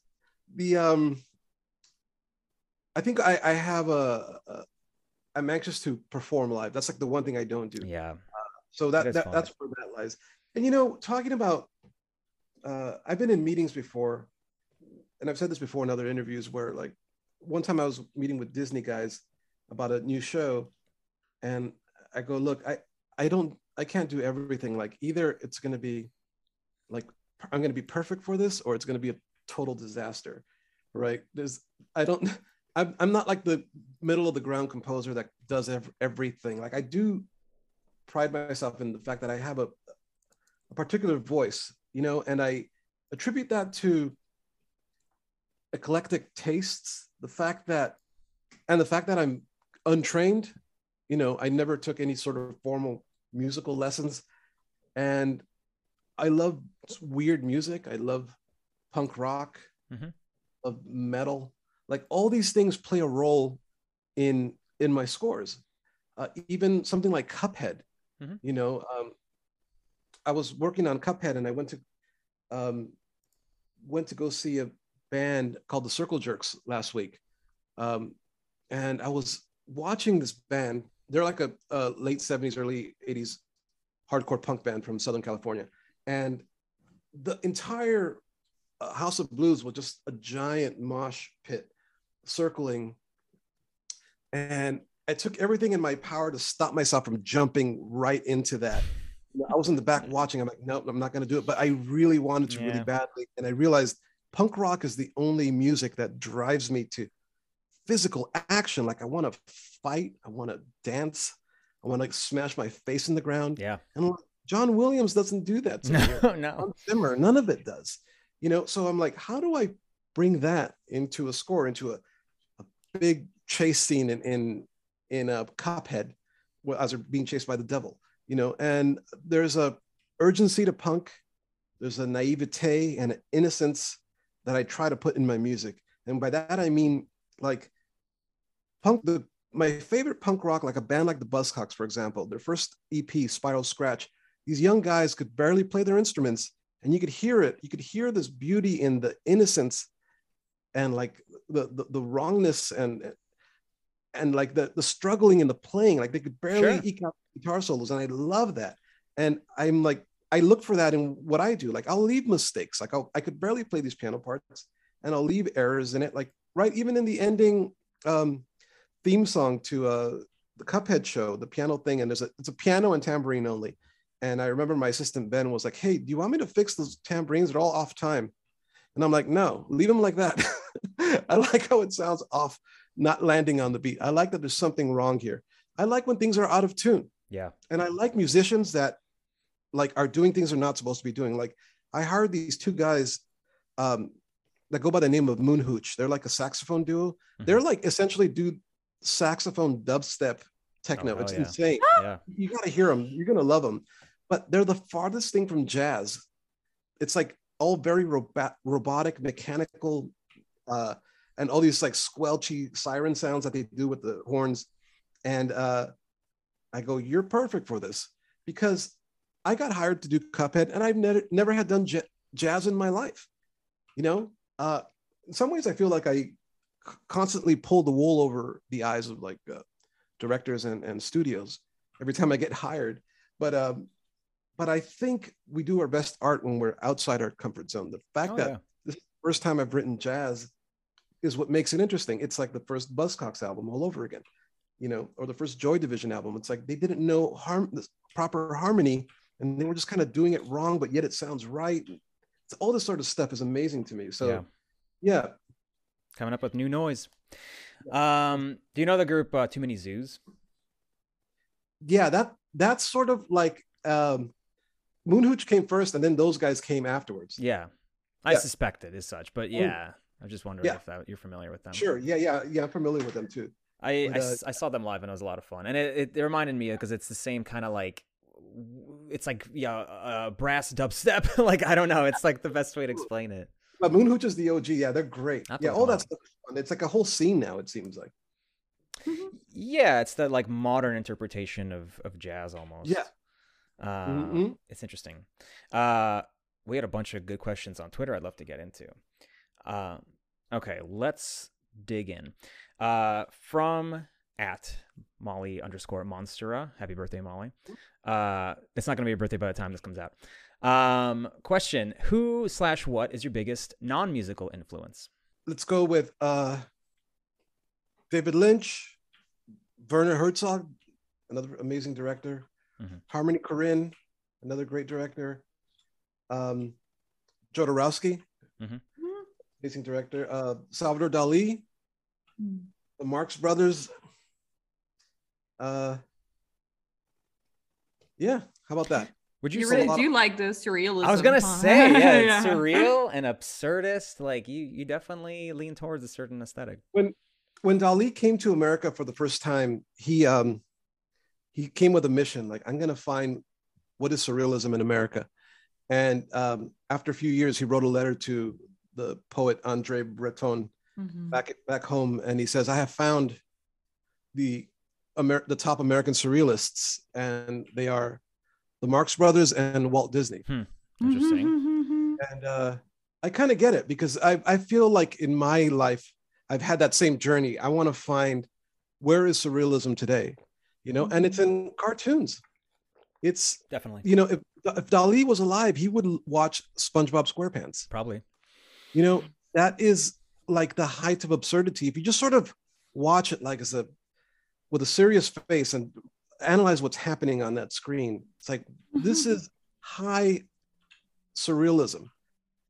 the um, I think I, I have a, a I'm anxious to perform live. That's like the one thing I don't do. Yeah. Uh, so that, that that's where that lies. And you know, talking about, uh, I've been in meetings before, and I've said this before in other interviews where like one time I was meeting with Disney guys about a new show, and I go, look, I I don't I can't do everything. Like either it's going to be like I'm going to be perfect for this, or it's going to be a total disaster, right? There's I don't I'm, I'm not like the middle of the ground composer that does ev- everything. Like I do pride myself in the fact that I have a, a particular voice, you know, and I attribute that to eclectic tastes. The fact that, and the fact that I'm untrained, you know, I never took any sort of formal musical lessons, and I love weird music. I love punk rock, mm-hmm. of metal like all these things play a role in in my scores uh, even something like cuphead mm-hmm. you know um, i was working on cuphead and i went to um, went to go see a band called the circle jerks last week um, and I was watching this band. They're like a, a late 70s, early 80s hardcore punk band from Southern California. And the entire uh, House of Blues was just a giant mosh pit circling. And I took everything in my power to stop myself from jumping right into that. I was in the back watching. I'm like, nope, I'm not going to do it. But I really wanted to yeah. really badly. And I realized punk rock is the only music that drives me to physical action. Like I want to fight, I want to dance, I want to like smash my face in the ground. Yeah. And like, John Williams doesn't do that. To no, me. no. Zimmer, none of it does. You know, so I'm like, how do I bring that into a score, into a, a big chase scene in in in uh, a Cuphead, as they're being chased by the devil? You know, and there's a urgency to punk. There's a naivete and an innocence that I try to put in my music, and by that I mean like punk. The my favorite punk rock, like a band like the Buzzcocks, for example, their first EP, Spiral Scratch, these young guys could barely play their instruments, and you could hear it. You could hear this beauty in the innocence and like the the, the wrongness and and like the the struggling and the playing. Like they could barely sure. eke out guitar solos, and I love that. And I'm like, I look for that in what I do. Like I'll leave mistakes. Like I'll, I could barely play these piano parts, and I'll leave errors in it. Like right, even in the ending. Um, theme song to uh, the Cuphead show, the piano thing, and there's a it's a piano and tambourine only. And I remember my assistant Ben was like, "Hey, do you want me to fix those tambourines? They're all off time." And I'm like, "No, leave them like that. I like how it sounds off, not landing on the beat. I like that there's something wrong here. I like when things are out of tune. Yeah. And I like musicians that like are doing things they're not supposed to be doing. Like I hired these two guys um, that go by the name of Moon Hooch. They're like a saxophone duo. Mm-hmm. They're like essentially do saxophone dubstep techno. Oh, it's yeah. insane. Yeah. You got to hear them. You're going to love them. But they're the farthest thing from jazz. It's like all very robot, robotic, mechanical, uh, and all these like squelchy siren sounds that they do with the horns. And uh, I go, you're perfect for this because I got hired to do Cuphead, and I've never never had done j- jazz in my life. You know, uh, in some ways, I feel like I constantly pull the wool over the eyes of like uh, directors and, and studios every time I get hired. But um, but I think we do our best art when we're outside our comfort zone. The fact oh, that yeah. this first time I've written jazz is what makes it interesting. It's like the first Buzzcocks album all over again, you know, or the first Joy Division album. It's like they didn't know harm the proper harmony, and they were just kind of doing it wrong, but yet it sounds right. It's, all this sort of stuff is amazing to me. So, yeah, yeah coming up with new noise. Um, do you know the group uh, Too Many Zoos? Yeah, that that's sort of like um, Moon Hooch came first, and then those guys came afterwards. Yeah, I yeah. suspected as such, but yeah, I was just wondering yeah. if that, you're familiar with them. Sure, yeah, yeah, yeah, I'm familiar with them too. I but, uh, I, I, saw them live and it was a lot of fun, and it, it, it reminded me because it's the same kind of like it's like yeah, uh, brass dubstep. like I don't know, it's like the best way to explain it. But Moon Hooch is the OG. Yeah, they're great. That's yeah, all that stuff fun. It's like a whole scene now. It seems like. Yeah, it's the like modern interpretation of of jazz almost. Yeah. Uh, mm-hmm. It's interesting. Uh, we had a bunch of good questions on Twitter. I'd love to get into. Uh, okay, let's dig in. Uh, from at Molly underscore Monstera. Happy birthday, Molly. Uh, it's not going to be your birthday by the time this comes out. Um, question: Who slash what is your biggest non-musical influence? Let's go with uh, David Lynch, Werner Herzog, another amazing director. Mm-hmm. Harmony Korine, another great director. Um, Jodorowsky, mm-hmm. Amazing director. Uh, Salvador Dali, mm. the Marx Brothers. Uh, yeah, how about that? Would you, you really do of... like the surrealism? I was gonna huh? say, yeah, yeah, surreal and absurdist. Like you, you definitely lean towards a certain aesthetic. When when Dali came to America for the first time, he um he came with a mission. Like I'm gonna find what is surrealism in America. And um, after a few years, he wrote a letter to the poet Andre Breton mm-hmm. back back home, and he says, "I have found the Amer- the top American surrealists, and they are the Marx Brothers and Walt Disney. Hmm. Interesting. and uh, I kind of get it because I, I feel like in my life, I've had that same journey. I want to find where is surrealism today? You know, and it's in cartoons. It's definitely, you know, if if Dali was alive, he would watch SpongeBob SquarePants. Probably. You know, that is like the height of absurdity. If you just sort of watch it like as a with a serious face and analyze what's happening on that screen, it's like this mm-hmm. is high surrealism.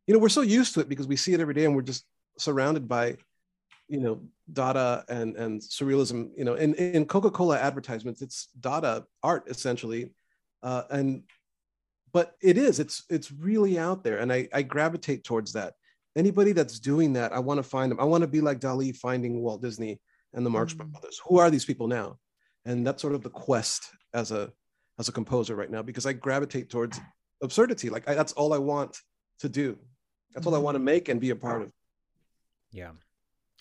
You know, we're so used to it because we see it every day and we're just surrounded by, you know, Dada and and surrealism. You know, in in Coca Cola advertisements, it's Dada art essentially, uh, and but it is it's it's really out there, and I I gravitate towards that. Anybody that's doing that, I want to find them. I want to be like Dali finding Walt Disney and the Marx mm-hmm. Brothers. Who are these people now? And that's sort of the quest as a as a composer right now because I gravitate towards absurdity. Like I, that's all I want to do. That's all I want to mm-hmm. make and be a part of. Yeah.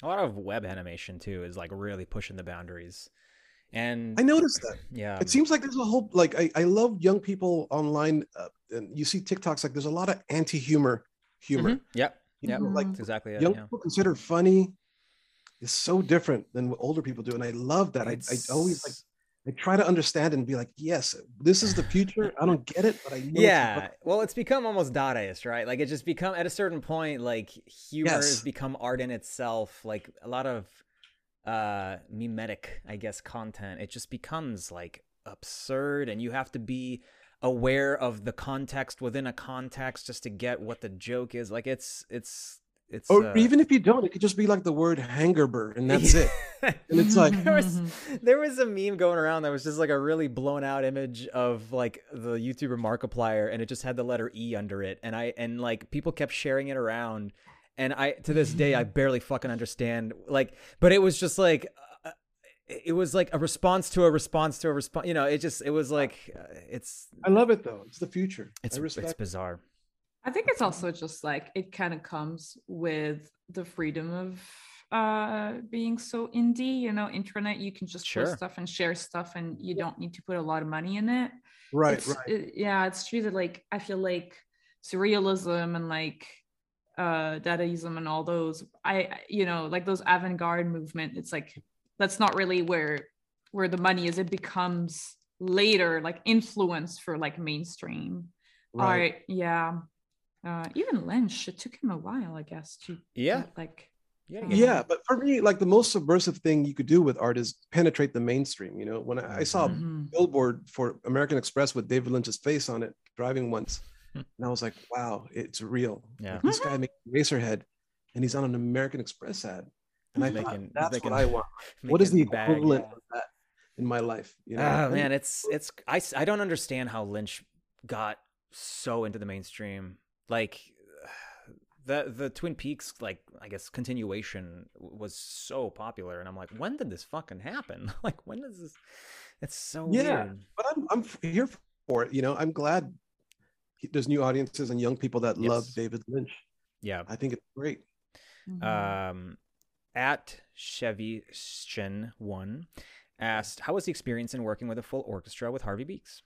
A lot of web animation too is like really pushing the boundaries. And I noticed that. Yeah. It seems like there's a whole like I, I love young people online uh, and you see TikToks like there's a lot of anti-humor humor. Mm-hmm. Yep. Yeah, like That's exactly young it, yeah. people consider funny is so different than what older people do, and I love that. I, I always like I try to understand and be like, yes, this is the future. I don't get it, but I know. Yeah. It's well, it's become almost Dadaist, right? Like it just become at a certain point, like humor yes. has become art in itself. Like a lot of uh mimetic, I guess, content. It just becomes like absurd, and you have to be aware of the context within a context just to get what the joke is. Like it's it's it's or uh, even if you don't, it could just be like the word hangerber and that's it. and it's like there was there was a meme going around that was just like a really blown out image of like the YouTuber Markiplier and it just had the letter E under it. And I and like people kept sharing it around. And I to this day I barely fucking understand like but it was just like it was like a response to a response to a response you know it just it was like uh, it's i love it though it's the future it's, it's bizarre I think it's also just like it kind of comes with the freedom of uh being so indie, you know, internet you can just sure. post stuff and share stuff and you don't need to put a lot of money in it. Right, it's, right. It, yeah, it's true that like I feel like surrealism and like uh dadaism and all those I you know, like those avant-garde movement, it's like that's not really where where the money is. It becomes later like influence for like mainstream right. art. Yeah uh, even Lynch, it took him a while, I guess, to yeah, like yeah, yeah. But for me, like the most subversive thing you could do with art is penetrate the mainstream. You know, when I, I saw mm-hmm. a billboard for American Express with David Lynch's face on it driving once, hmm. and I was like, wow, it's real. Yeah, like, this guy made Eraserhead, and he's on an American Express ad, and I making, thought that's making, what I want. What is the equivalent bag, yeah. of that in my life? You know, oh man, it's it's I I don't understand how Lynch got so into the mainstream like the the Twin Peaks like I guess continuation was so popular, and I'm like, when did this fucking happen? like, when does this? It's so yeah. Weird. But I'm I'm here for it. You know, I'm glad there's new audiences and young people that yes. love David Lynch. Yeah, I think it's great. Mm-hmm. Um, at Chevy Shin one asked, "How was the experience in working with a full orchestra with Harvey Beaks?"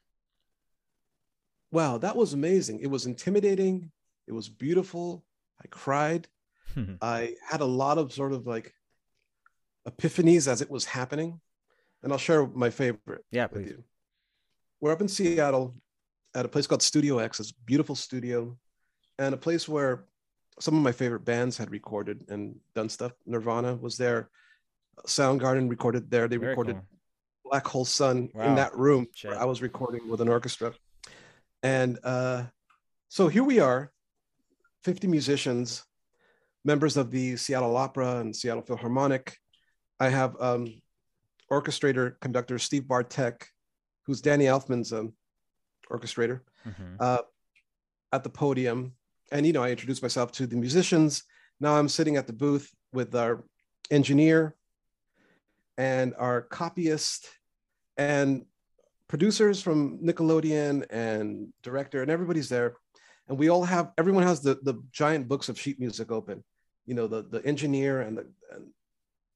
wow, that was amazing. It was intimidating. It was beautiful. I cried. I had a lot of sort of like epiphanies as it was happening. And I'll share my favorite yeah, please. with you. We're up in Seattle at a place called Studio X, it's a beautiful studio, and a place where some of my favorite bands had recorded and done stuff. Nirvana was there. Soundgarden recorded there. They Very recorded cool. Black Hole Sun wow. in that room I was recording with an orchestra. And uh, so here we are, 50 musicians, members of the Seattle Opera and Seattle Philharmonic. I have um, orchestrator, conductor Steve Bartek, who's Danny Elfman's um, orchestrator, mm-hmm. uh, at the podium. And, you know, I introduced myself to the musicians. Now I'm sitting at the booth with our engineer and our copyist and producers from Nickelodeon and director, and everybody's there. And we all have everyone has the the giant books of sheet music open. You know, the the engineer and the and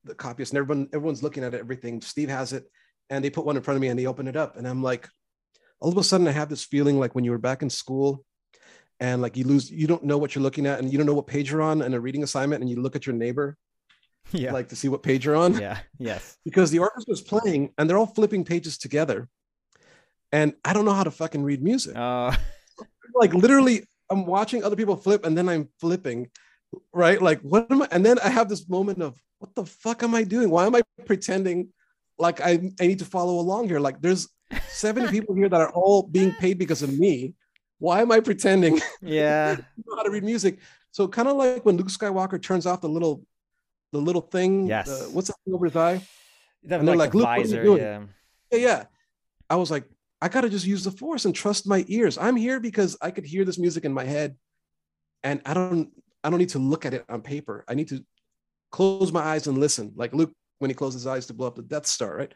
the copyist, and everyone everyone's looking at everything. Steve has it, and they put one in front of me and they open it up, and I'm like, all of a sudden I have this feeling like when you were back in school and like you lose you don't know what you're looking at and you don't know what page you're on in a reading assignment and you look at your neighbor yeah. like to see what page you're on. Yeah. Yes. because the orchestra is playing and they're all flipping pages together, and I don't know how to fucking read music. Uh... like literally, I'm watching other people flip and then I'm flipping, right? Like what am I? And then I have this moment of what the fuck am I doing? Why am I pretending like I, I need to follow along here? Like there's 70 people here that are all being paid because of me. Why am I pretending? Yeah. know how to read music. So kind of like when Luke Skywalker turns off the little the little thing. Yes. The, what's that thing over his eye? and they're like, the Luke, visor, what are you doing? Yeah. yeah, yeah. I was like, I gotta just use the force and trust my ears. I'm here because I could hear this music in my head, and I don't I don't need to look at it on paper. I need to close my eyes and listen, like Luke when he closed his eyes to blow up the Death Star, right?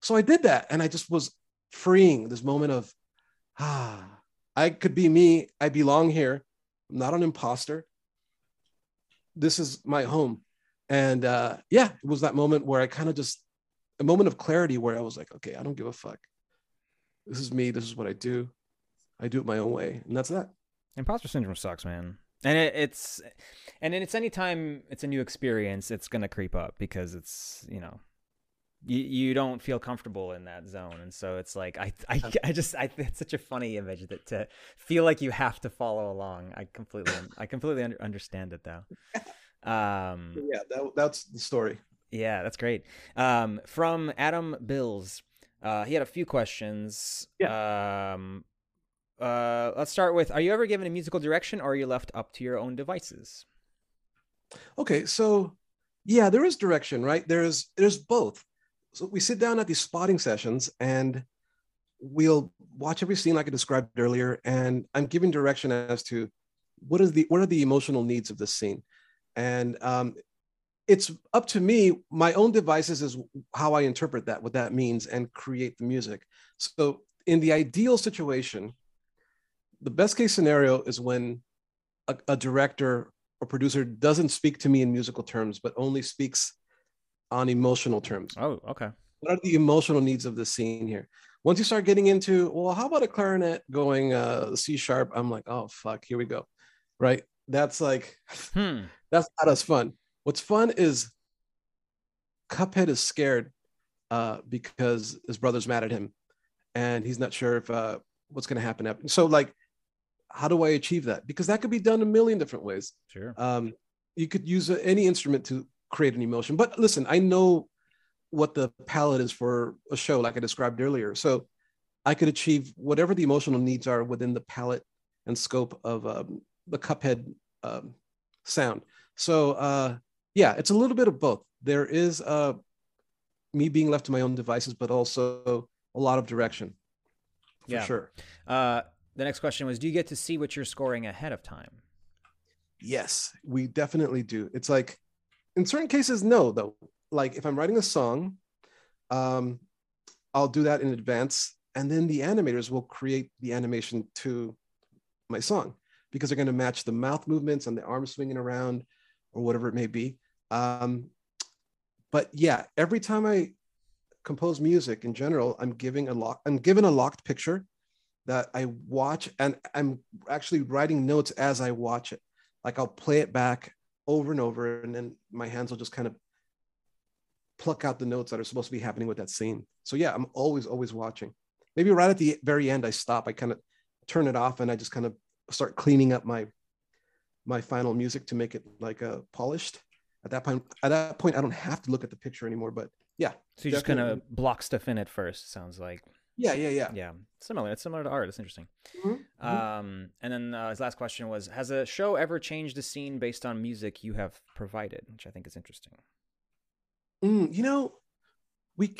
So I did that, and I just was freeing this moment of, ah, I could be me. I belong here. I'm not an imposter. This is my home. And uh, yeah, it was that moment where I kind of just, a moment of clarity where I was like, okay, I don't give a fuck. This is me. This is what I do. I do it my own way. And that's that. Imposter syndrome sucks, man. And it, it's, and it's anytime it's a new experience, it's going to creep up because it's, you know, you, you don't feel comfortable in that zone. And so it's like i i, I just i it's such a funny image that to feel like you have to follow along. I completely i completely under, understand it though. Um yeah that, that's the story. Yeah that's great. Um from adam bills uh he had a few questions. Yeah. um uh let's start with are you ever given a musical direction or are you left up to your own devices? Okay so yeah there is direction right? There's there's both so we sit down at these spotting sessions and we'll watch every scene like I described earlier, and I'm giving direction as to what is the what are the emotional needs of this scene, and um, it's up to me. My own devices is how I interpret that, what that means, and create the music. So in the ideal situation, the best case scenario is when a, a director or producer doesn't speak to me in musical terms, but only speaks on emotional terms. Oh, okay. What are the emotional needs of the scene here? Once you start getting into, well, how about a clarinet going uh, C sharp? I'm like, oh fuck, here we go, right? That's like, hmm. that's not as fun. What's fun is Cuphead is scared uh, because his brother's mad at him, and he's not sure if uh, what's going to happen. So, like, how do I achieve that? Because that could be done a million different ways. Sure. Um, you could use any instrument to create an emotion. But listen, I know what the palette is for a show, like I described earlier. So I could achieve whatever the emotional needs are within the palette and scope of um, the Cuphead um, sound. So uh, yeah, it's a little bit of both. There is uh, me being left to my own devices, but also a lot of direction. For yeah. sure. Uh, the next question was Do you get to see what you're scoring ahead of time? Yes, we definitely do. It's like in certain cases, no, though. Like if I'm writing a song, um, I'll do that in advance, and then the animators will create the animation to my song because they're going to match the mouth movements and the arm swinging around or whatever it may be. Um, but yeah, every time I compose music in general, I'm giving a lock. I'm given a locked picture that I watch, and I'm actually writing notes as I watch it. Like I'll play it back over and over, and then my hands will just kind of pluck out the notes that are supposed to be happening with that scene. So yeah, I'm always always watching. Maybe right at the very end, I stop. I kind of turn it off, and I just kind of start cleaning up my my final music to make it like uh, polished. At that point, at that point, I don't have to look at the picture anymore. But yeah, so you're just kind of block stuff in at first. Sounds like. Yeah, yeah, yeah. Yeah, similar. It's similar to art. It's interesting. Mm-hmm. mm-hmm. Um, and then uh, his last question was: Has a show ever changed the scene based on music you have provided? Which I think is interesting. Mm, you know, we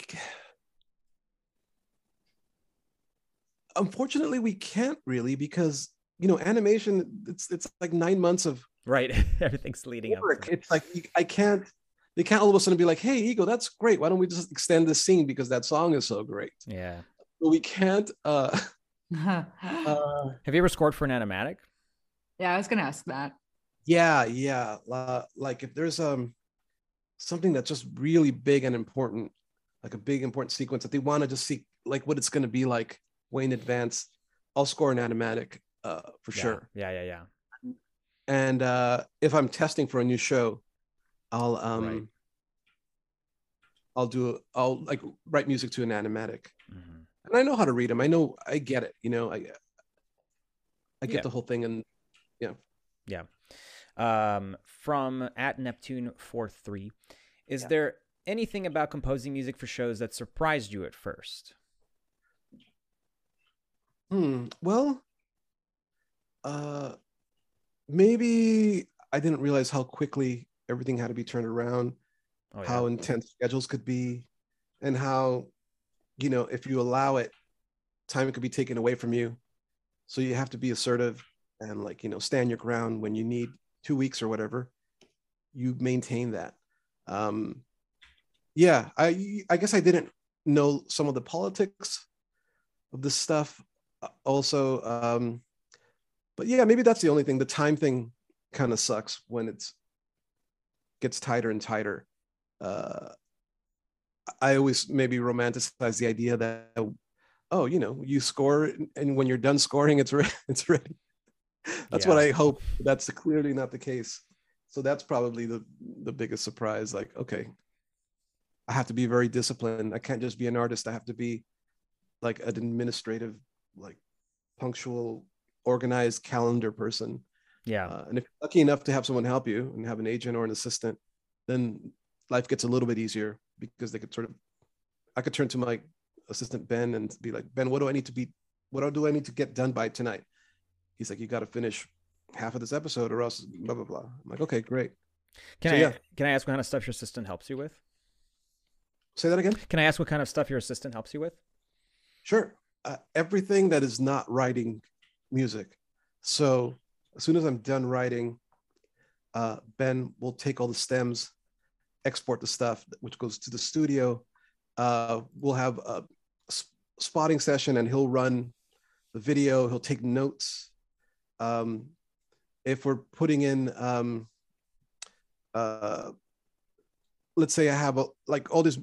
unfortunately we can't really because you know animation. It's it's like nine months of right. Everything's leading work. up. It's like I can't. They can't all of a sudden be like, "Hey, Ego, that's great. Why don't we just extend the scene because that song is so great?" Yeah but we can't. Uh, uh, Have you ever scored for an animatic? Yeah, I was gonna ask that. Yeah, yeah. Uh, like if there's um something that's just really big and important, like a big important sequence that they want to just see like what it's gonna be like way in advance, I'll score an animatic uh, for yeah. sure. Yeah, yeah, yeah. And uh, if I'm testing for a new show, I'll um, right. I'll do I'll like write music to an animatic, mm-hmm. And I know how to read them. I know I get it. You know, I I get yeah. the whole thing, and yeah, yeah. Um, from at Neptune four three, is yeah. there anything about composing music for shows that surprised you at first? Hmm. Well, uh, maybe I didn't realize how quickly everything had to be turned around, oh, yeah. how intense schedules could be, and how, you know, if you allow it, time could be taken away from you. So you have to be assertive and like, you know, stand your ground when you need two weeks or whatever. You maintain that. Um, yeah, I I guess I didn't know some of the politics of this stuff. Uh, also, um, but yeah, maybe that's the only thing. The time thing kind of sucks when it's gets tighter and tighter. Uh, I always maybe romanticize the idea that oh, you know, you score and when you're done scoring, it's ready. It's ready. That's yeah. what I hope. That's clearly not the case. So that's probably the the biggest surprise. Like, okay, I have to be very disciplined. I can't just be an artist. I have to be like an administrative, like punctual, organized calendar person. Yeah. Uh, and if you're lucky enough to have someone help you and have an agent or an assistant, then life gets a little bit easier because they could sort of, I could turn to my assistant Ben and be like, Ben, what do I need to be, what do I need to get done by tonight? He's like, you got to finish half of this episode or else blah blah blah. I'm like, okay, great. Can so, I yeah. can I ask what kind of stuff your assistant helps you with? Say that again. Can I ask what kind of stuff your assistant helps you with? Sure. Uh, everything that is not writing music. So as soon as I'm done writing, uh, Ben will take all the stems, export the stuff, which goes to the studio. Uh, we'll have a spotting session and he'll run the video, he'll take notes. Um, if we're putting in, um, uh, let's say I have a, like all this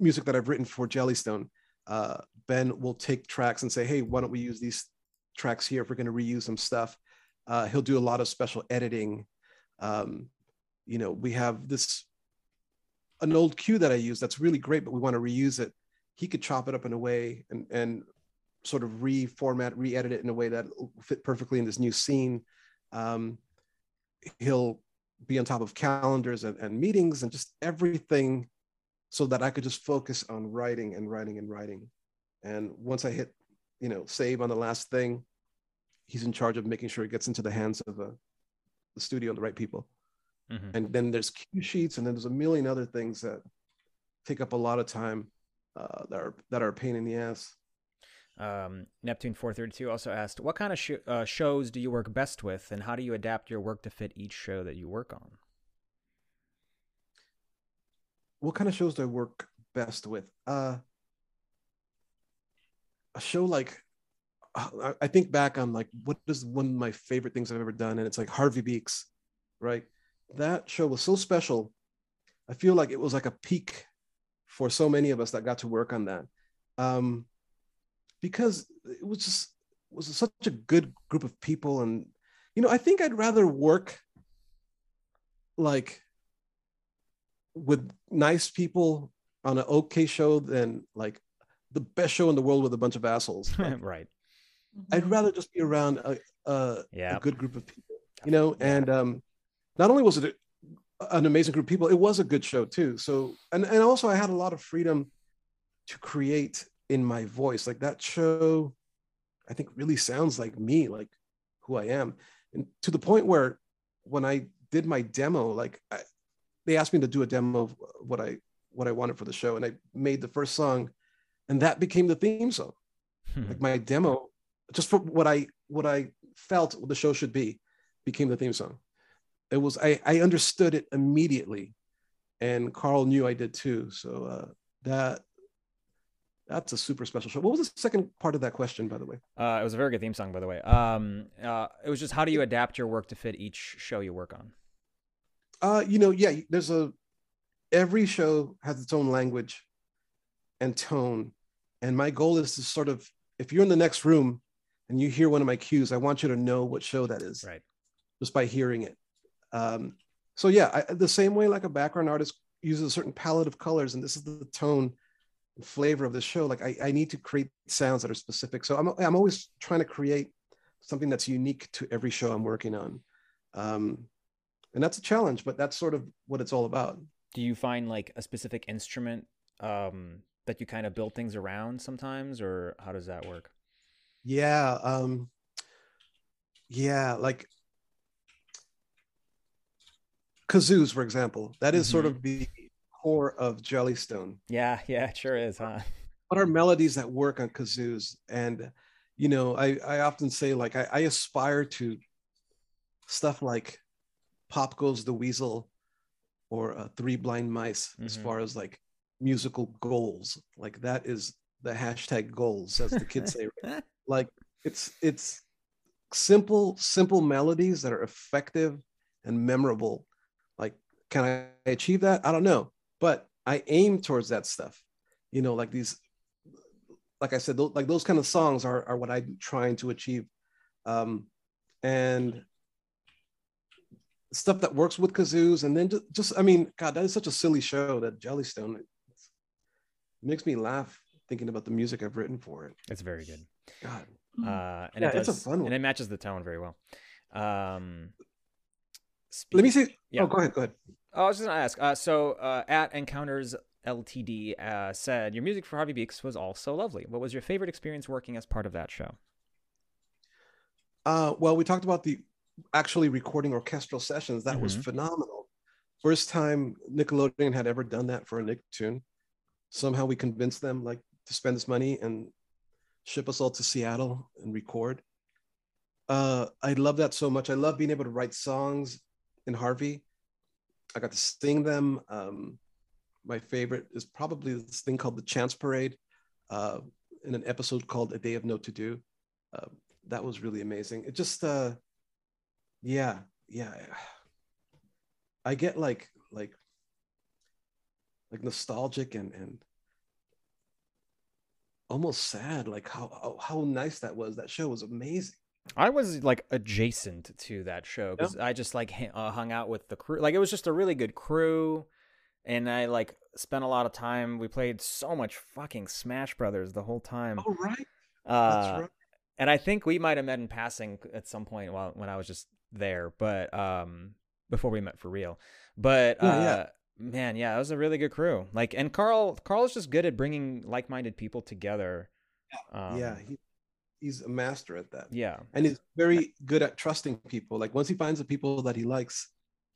music that I've written for Jellystone, uh, Ben will take tracks and say, hey, why don't we use these tracks here if we're going to reuse some stuff? Uh, he'll do a lot of special editing. Um, you know, we have this an old cue that I use that's really great, but we want to reuse it. He could chop it up in a way and and sort of reformat, re-edit it in a way that fit perfectly in this new scene. Um, he'll be on top of calendars and, and meetings and just everything so that I could just focus on writing and writing and writing. And once I hit, you know, save on the last thing, he's in charge of making sure it gets into the hands of uh, the studio and the right people. Mm-hmm. And then there's cue sheets, and then there's a million other things that take up a lot of time uh, that are that are a pain in the ass. Um, Neptune 432 also asked, "What kind of sh- uh, shows do you work best with, and how do you adapt your work to fit each show that you work on?" what kind of shows do I work best with? Uh, a show like I think back on like what is one of my favorite things I've ever done, and it's like Harvey Beaks, right? That show was so special. I feel like it was like a peak for so many of us that got to work on that, um, because it was just it was such a good group of people, and you know I think I'd rather work like with nice people on an okay show than like the best show in the world with a bunch of assholes. Like, right. I'd rather just be around a, a, yeah. a good group of people, you know. And um, not only was it an amazing group of people, it was a good show too. So, and and also I had a lot of freedom to create in my voice. Like that show, I think really sounds like me, like who I am, and to the point where when I did my demo, like I, they asked me to do a demo of what I what I wanted for the show, and I made the first song, and that became the theme song. Hmm. Like my demo, just for what I what I felt the show should be, became the theme song. It was I I understood it immediately, and Carl knew I did too. So uh, that that's a super special show. What was the second part of that question, by the way? Uh, it was a very good theme song, by the way. Um, uh, it was just how do you adapt your work to fit each show you work on? Uh, you know, yeah, there's a every show has its own language and tone. And my goal is to sort of, if you're in the next room and you hear one of my cues, I want you to know what show that is. Right. Just by hearing it. Um, so yeah, I, the same way like a background artist uses a certain palette of colors, and this is the tone and flavor of the show. Like I, I need to create sounds that are specific. So I'm I'm always trying to create something that's unique to every show I'm working on. Um, and that's a challenge, but that's sort of what it's all about. Do you find like a specific instrument um, that you kind of build things around sometimes, or how does that work? Yeah, um, yeah, like kazoos, for example. That is mm-hmm. sort of the core of Jellystone. Yeah, yeah, it sure is, huh? What are melodies that work on kazoos? And you know, I I often say like I, I aspire to stuff like Pop Goes the Weasel or uh, Three Blind Mice mm-hmm. as far as like musical goals. Like that is the hashtag goals, as the kids say. like it's it's simple simple melodies that are effective and memorable. Like, can I achieve that? I don't know, but I aim towards that stuff. You know, like these, like I said, those, like those kind of songs are are what I'm trying to achieve. Um, and stuff that works with kazoos and then just, just i mean god that is such a silly show that jellystone it makes me laugh thinking about the music i've written for it it's very good god hmm. uh and yeah, it does, it's a fun one. and it matches the tone very well um speak, let me see yeah. oh go ahead go ahead i was just gonna ask uh so uh at encounters ltd uh said your music for harvey beaks was also lovely what was your favorite experience working as part of that show uh well we talked about the actually recording orchestral sessions. That mm-hmm. was phenomenal. First time Nickelodeon had ever done that for a Nicktoon. Somehow we convinced them like to spend this money and ship us all to Seattle and record. Uh, I love that so much. I love being able to write songs in Harvey. I got to sing them. Um, my favorite is probably this thing called the Chance Parade uh, in an episode called A Day of No To Do. Uh, that was really amazing. It just uh, yeah yeah i get like like like nostalgic and and almost sad like how how nice that was that show was amazing i was like adjacent to that show because i just like uh, hung out with the crew like it was just a really good crew and i like spent a lot of time we played so much fucking smash brothers the whole time oh right uh, that's right and i think we might have met in passing at some point while when i was just there, but um, before we met for real. But yeah, uh, yeah. man, yeah, it was a really good crew. Like, and Carl, Carl is just good at bringing like-minded people together. Um, yeah, he, he's a master at that. Yeah, and he's very good at trusting people. Like once he finds the people that he likes,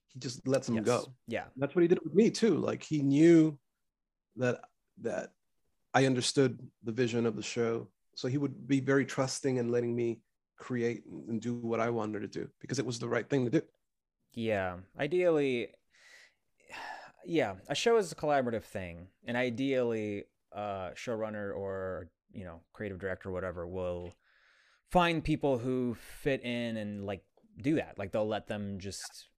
he just lets them yes. go. Yeah, that's what he did with me too. Like he knew that that I understood the vision of the show, so he would be very trusting and letting me create and do what I wanted to do because it was the right thing to do. Yeah. Ideally, yeah, a show is a collaborative thing. And ideally, a showrunner or, you know, creative director or whatever will find people who fit in and like do that. Like they'll let them just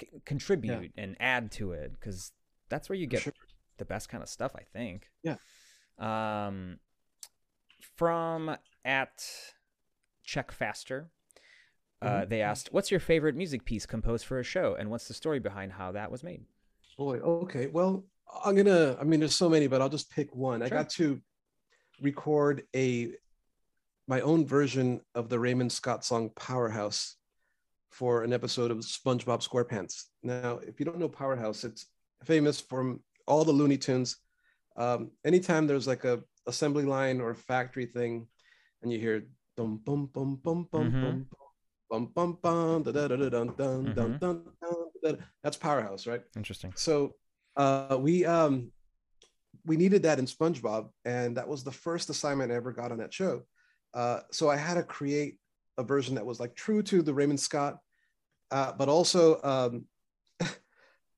c- contribute yeah. and add to it because that's where you get sure. the best kind of stuff, I think. Yeah. Um, from at check faster. Uh, mm-hmm. They asked, "What's your favorite music piece composed for a show, and what's the story behind how that was made?" Boy, okay. Well, I'm gonna. I mean, there's so many, but I'll just pick one. Sure. I got to record a my own version of the Raymond Scott song "Powerhouse" for an episode of SpongeBob SquarePants. Now, if you don't know Powerhouse, it's famous from all the Looney Tunes. Um, anytime there's like a assembly line or factory thing, and you hear Dum bum bum bum bum mm-hmm. bum bum bum bum da da da da dun dun mm-hmm. dun dun dun. That's Powerhouse, right? Interesting. So uh, we um we needed that in SpongeBob, and that was the first assignment I ever got on that show. Uh, so I had to create a version that was like true to the Raymond Scott, uh, but also um,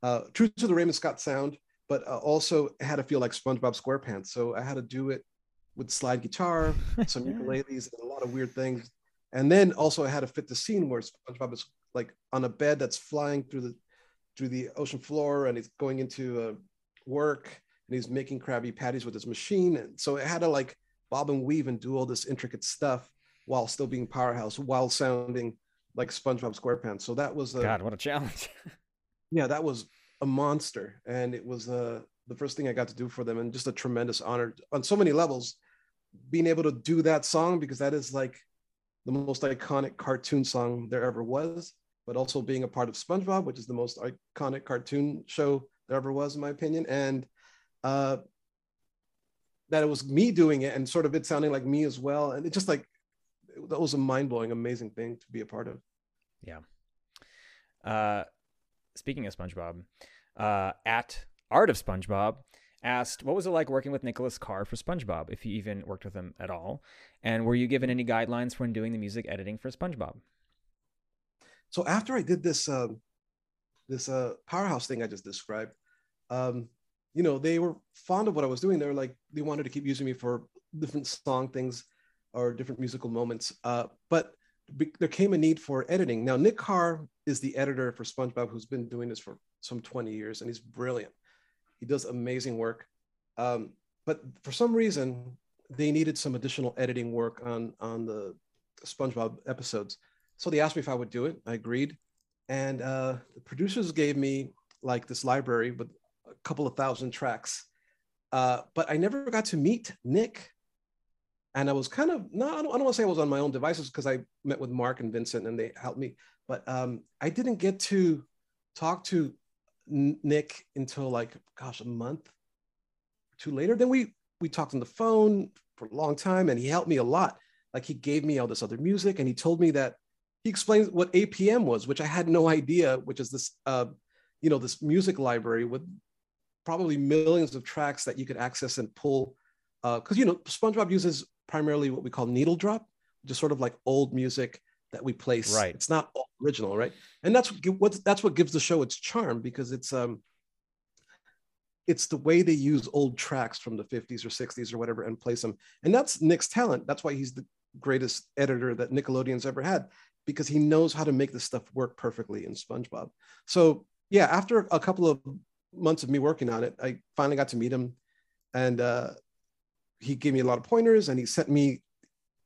uh, true to the Raymond Scott sound, but uh, also had to feel like SpongeBob SquarePants. So I had to do it with slide guitar, some ukuleles, and a lot of weird things. And then also I had to fit the scene where SpongeBob is like on a bed that's flying through the through the ocean floor, and he's going into uh, work, and he's making Krabby Patties with his machine. And so it had to like bob and weave and do all this intricate stuff while still being powerhouse, while sounding like SpongeBob SquarePants. So that was a, God, what a challenge! yeah, that was a monster, and it was uh, the first thing I got to do for them, and just a tremendous honor on so many levels. Being able to do that song because that is like the most iconic cartoon song there ever was, but also being a part of SpongeBob, which is the most iconic cartoon show there ever was, in my opinion, and uh, that it was me doing it and sort of it sounding like me as well, and it just like that was a mind blowing, amazing thing to be a part of. Yeah. Uh, speaking of SpongeBob, uh, at Art of SpongeBob asked, "What was it like working with Nicholas Carr for SpongeBob? If you even worked with him at all, and were you given any guidelines when doing the music editing for SpongeBob?" So after I did this uh, this uh, powerhouse thing I just described, um, you know, they were fond of what I was doing. They were like, they wanted to keep using me for different song things or different musical moments. Uh, but be- there came a need for editing. Now, Nick Carr is the editor for SpongeBob, who's been doing this for some 20 years, and he's brilliant. He does amazing work. Um, but for some reason, they needed some additional editing work on on the SpongeBob episodes. So they asked me if I would do it. I agreed, and uh, the producers gave me like this library with couple of thousand tracks. Uh, but I never got to meet Nick and I was kind of no, I don't, I don't want to say I was on my own devices because I met with Mark and Vincent and they helped me, but um, I didn't get to talk to Nick until like gosh a month or two later. Then we we talked on the phone for a long time and he helped me a lot. Like he gave me all this other music and he told me that he explained what APM was, which I had no idea, which is this uh, you know this music library with probably millions of tracks that you could access and pull because uh, you know SpongeBob uses primarily what we call needle drop, just sort of like old music that we place. Right. It's not original, right? And that's what that's what gives the show its charm because it's um it's the way they use old tracks from the 50s or 60s or whatever and place them. And that's Nick's talent. That's why he's the greatest editor that Nickelodeon's ever had because he knows how to make this stuff work perfectly in SpongeBob. So yeah, after a couple of months of me working on it, I finally got to meet him, and uh, he gave me a lot of pointers and he sent me,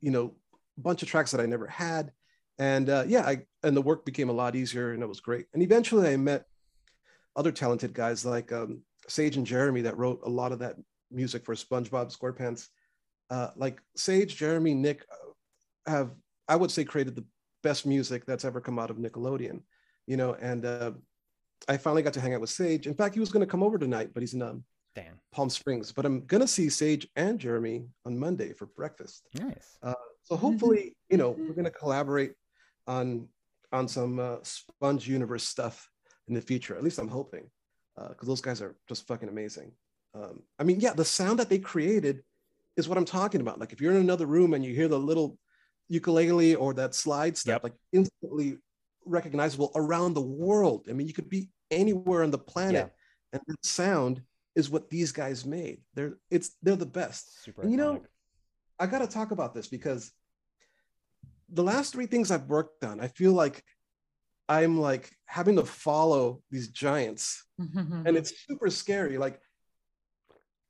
you know, a bunch of tracks that I never had. And uh, yeah, I, and the work became a lot easier and it was great. And eventually I met other talented guys like um, Sage and Jeremy that wrote a lot of that music for SpongeBob SquarePants. Uh, like Sage, Jeremy, Nick uh, have, I would say, created the best music that's ever come out of Nickelodeon, you know, and uh, I finally got to hang out with Sage. In fact, he was going to come over tonight, but he's in um, Dan. Palm Springs, but I'm gonna see Sage and Jeremy on Monday for breakfast. Nice. Uh, so hopefully, you know, we're gonna collaborate on on some uh, Sponge Universe stuff in the future. At least I'm hoping, because uh, those guys are just fucking amazing. Um, I mean, yeah, the sound that they created is what I'm talking about. Like if you're in another room and you hear the little ukulele or that slide step, yep. like instantly recognizable around the world. I mean, you could be anywhere on the planet, yeah. and the sound is what these guys made. They're it's they're the best. Super and you know, I got to talk about this because the last three things I've worked on, I feel like I'm like having to follow these giants, and it's super scary. Like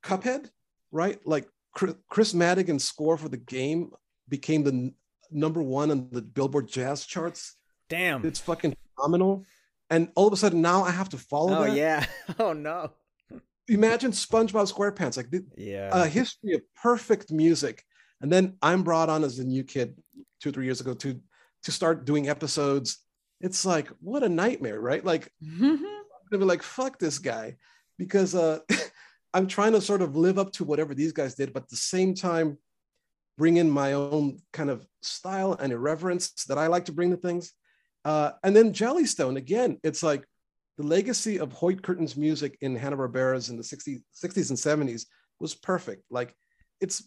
Cuphead, right? Like Kris Maddigan's score for the game became the number one on the Billboard Jazz charts. Damn, it's fucking phenomenal. And all of a sudden now I have to follow. Oh that. yeah. Oh no imagine SpongeBob SquarePants, like the, yeah, a history of perfect music. And then I'm brought on as a new kid two or three years ago to to start doing episodes. It's like what a nightmare, right? Like I'm gonna be like, fuck this guy, because uh, I'm trying to sort of live up to whatever these guys did, but at the same time, bring in my own kind of style and irreverence that I like to bring to things. Uh, and then Jellystone, again, it's like the legacy of Hoyt Curtin's music in Hanna-Barbera's in the 60s, 60s and 70s was perfect. Like it's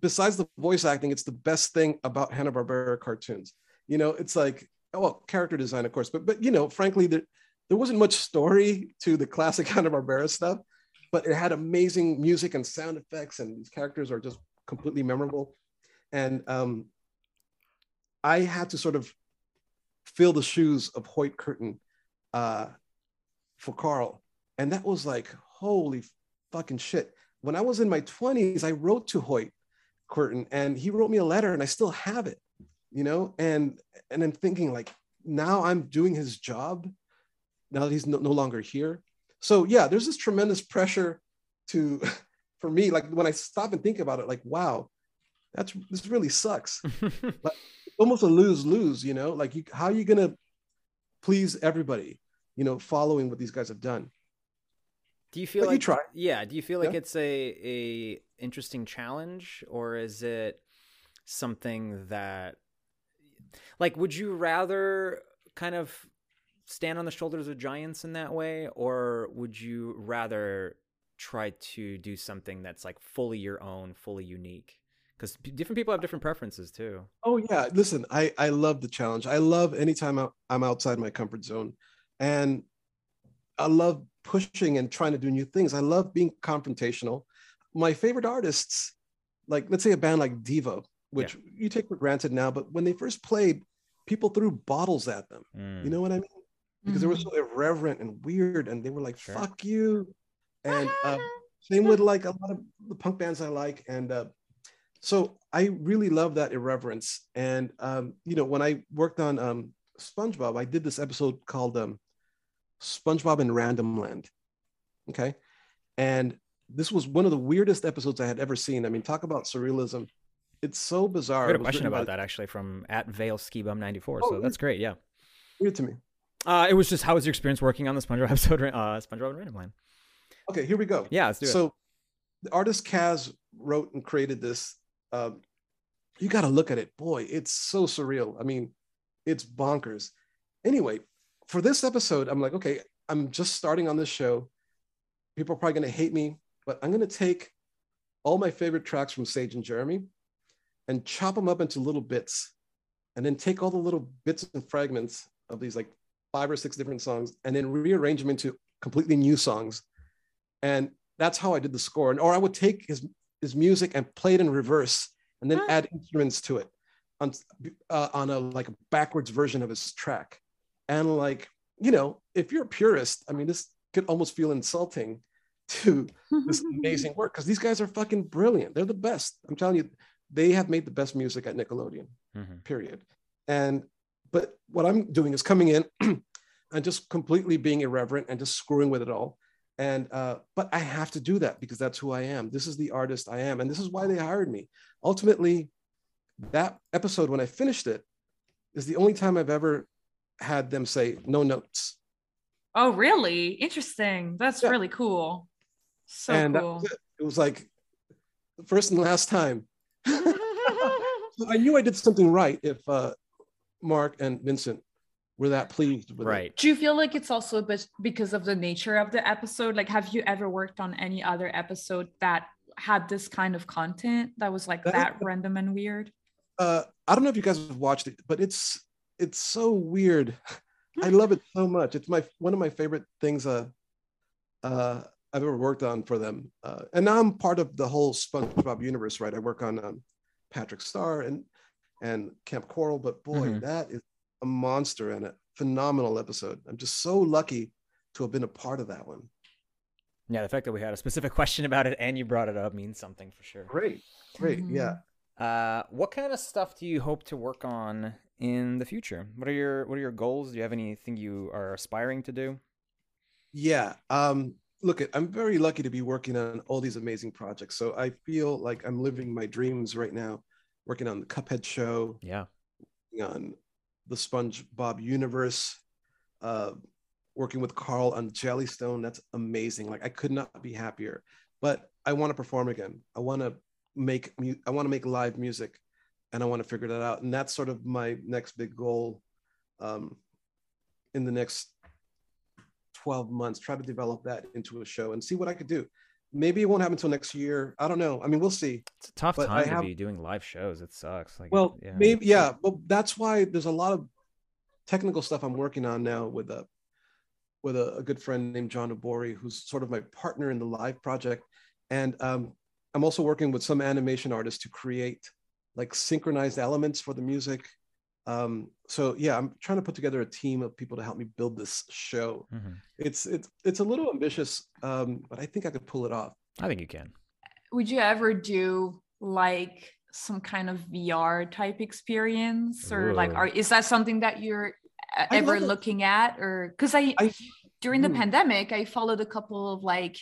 besides the voice acting, it's the best thing about Hanna-Barbera cartoons. You know, it's like, oh, well, character design, of course, but but you know, frankly, there, there wasn't much story to the classic Hanna-Barbera stuff, but it had amazing music and sound effects, and these characters are just completely memorable. And um, I had to sort of fill the shoes of Hoyt Curtin uh, for Carl. And that was like, holy fucking shit. When I was in my 20s, I wrote to Hoyt Curtin and he wrote me a letter and I still have it, you know? And and I'm thinking like now I'm doing his job now that he's no, no longer here. so yeah, there's this tremendous pressure to for me, like when I stop and think about it, like, wow, that's this really sucks. like almost a lose-lose, you know, like you how are you gonna please everybody, you know, following what these guys have done. Do you feel but like you try? Yeah. Do you feel like yeah. it's a a interesting challenge, or is it something that, like, would you rather kind of stand on the shoulders of giants in that way, or would you rather try to do something that's like fully your own, fully unique? Because different people have different preferences too. Oh yeah, listen, I I love the challenge. I love anytime I'm outside my comfort zone, and I love pushing and trying to do new things. I love being confrontational. My favorite artists, like let's say a band like Devo, which yeah. you take for granted now, but when they first played, people threw bottles at them. Mm. You know what I mean? Because mm-hmm. they were mm-hmm. so irreverent and weird, and they were like, sure. "Fuck you." And uh, same with like a lot of the punk bands I like, and uh, so I really love that irreverence. And um, you know, when I worked on um, SpongeBob, I did this episode called um, SpongeBob in Random Land. Okay. And this was one of the weirdest episodes I had ever seen. I mean, talk about surrealism. It's so bizarre. I had a question about by... that actually from at Vale Skibum 94. Oh, so that's great. Yeah. Weird to me. Uh, it was just how was your experience working on the SpongeBob episode, uh, SpongeBob in Random Land? Okay, here we go. Yeah, let's do it. So the artist Kaz wrote and created this. Um, you got to look at it. Boy, it's so surreal. I mean, it's bonkers. Anyway, for this episode, I'm like, okay, I'm just starting on this show. People are probably going to hate me, but I'm going to take all my favorite tracks from Sage and Jeremy and chop them up into little bits and then take all the little bits and fragments of these like five or six different songs and then rearrange them into completely new songs. And that's how I did the score. And, or I would take his, his music and play it in reverse and then add instruments to it on, uh, on a like a backwards version of his track. And like you know if you're a purist i mean this could almost feel insulting to this amazing work because these guys are fucking brilliant. They're the best. I'm telling you they have made the best music at nickelodeon mm-hmm. period. And but what i'm doing is coming in and just completely being irreverent and just screwing with it all and uh, but i have to do that because that's who i am this is the artist i am and this is why they hired me ultimately that episode when i finished it is the only time i've ever had them say no notes. Oh, really? Interesting. That's yeah. really cool. So and cool. Was it. it. was like the first and last time. so I knew I did something right if uh, Mark and Vincent were that pleased with right. it. Do you feel like it's also a bit because of the nature of the episode? Like, have you ever worked on any other episode that had this kind of content that was like that, that random and weird? Uh, I don't know if you guys have watched it, but it's it's so weird. I love it so much. It's my one of my favorite things uh, uh, I've ever worked on for them. Uh, and now I'm part of the whole SpongeBob universe, right? I work on um, Patrick Star and and Camp Coral, but boy, mm-hmm. that is a monster and a phenomenal episode. I'm just so lucky to have been a part of that one. Yeah, the fact that we had a specific question about it and you brought it up means something for sure. Great, great, mm-hmm. yeah. Uh, what kind of stuff do you hope to work on in the future? What are your What are your goals? Do you have anything you are aspiring to do? Yeah. Um, look, I'm very lucky to be working on all these amazing projects. So I feel like I'm living my dreams right now. Working on the Cuphead show. Yeah. On the SpongeBob universe. Uh, working with Carl on Jellystone. That's amazing. Like I could not be happier. But I want to perform again. I want to make I want to make live music and I want to figure that out. And that's sort of my next big goal um, in the next 12 months, try to develop that into a show and see what I could do. Maybe it won't happen until next year. I don't know. I mean, we'll see. It's a tough but time have, to be doing live shows. It sucks. Like, well, yeah. maybe, yeah. Well, that's why there's a lot of technical stuff I'm working on now with a, with a, a good friend named John Obori, who's sort of my partner in the live project. And um, I'm also working with some animation artists to create like synchronized elements for the music. Um, so yeah, I'm trying to put together a team of people to help me build this show. Mm-hmm. It's it's it's a little ambitious, um, but I think I could pull it off. I think you can. Would you ever do like some kind of VR type experience, or Ooh. like, are is that something that you're ever looking at, or because I, I during the mm. pandemic, I followed a couple of like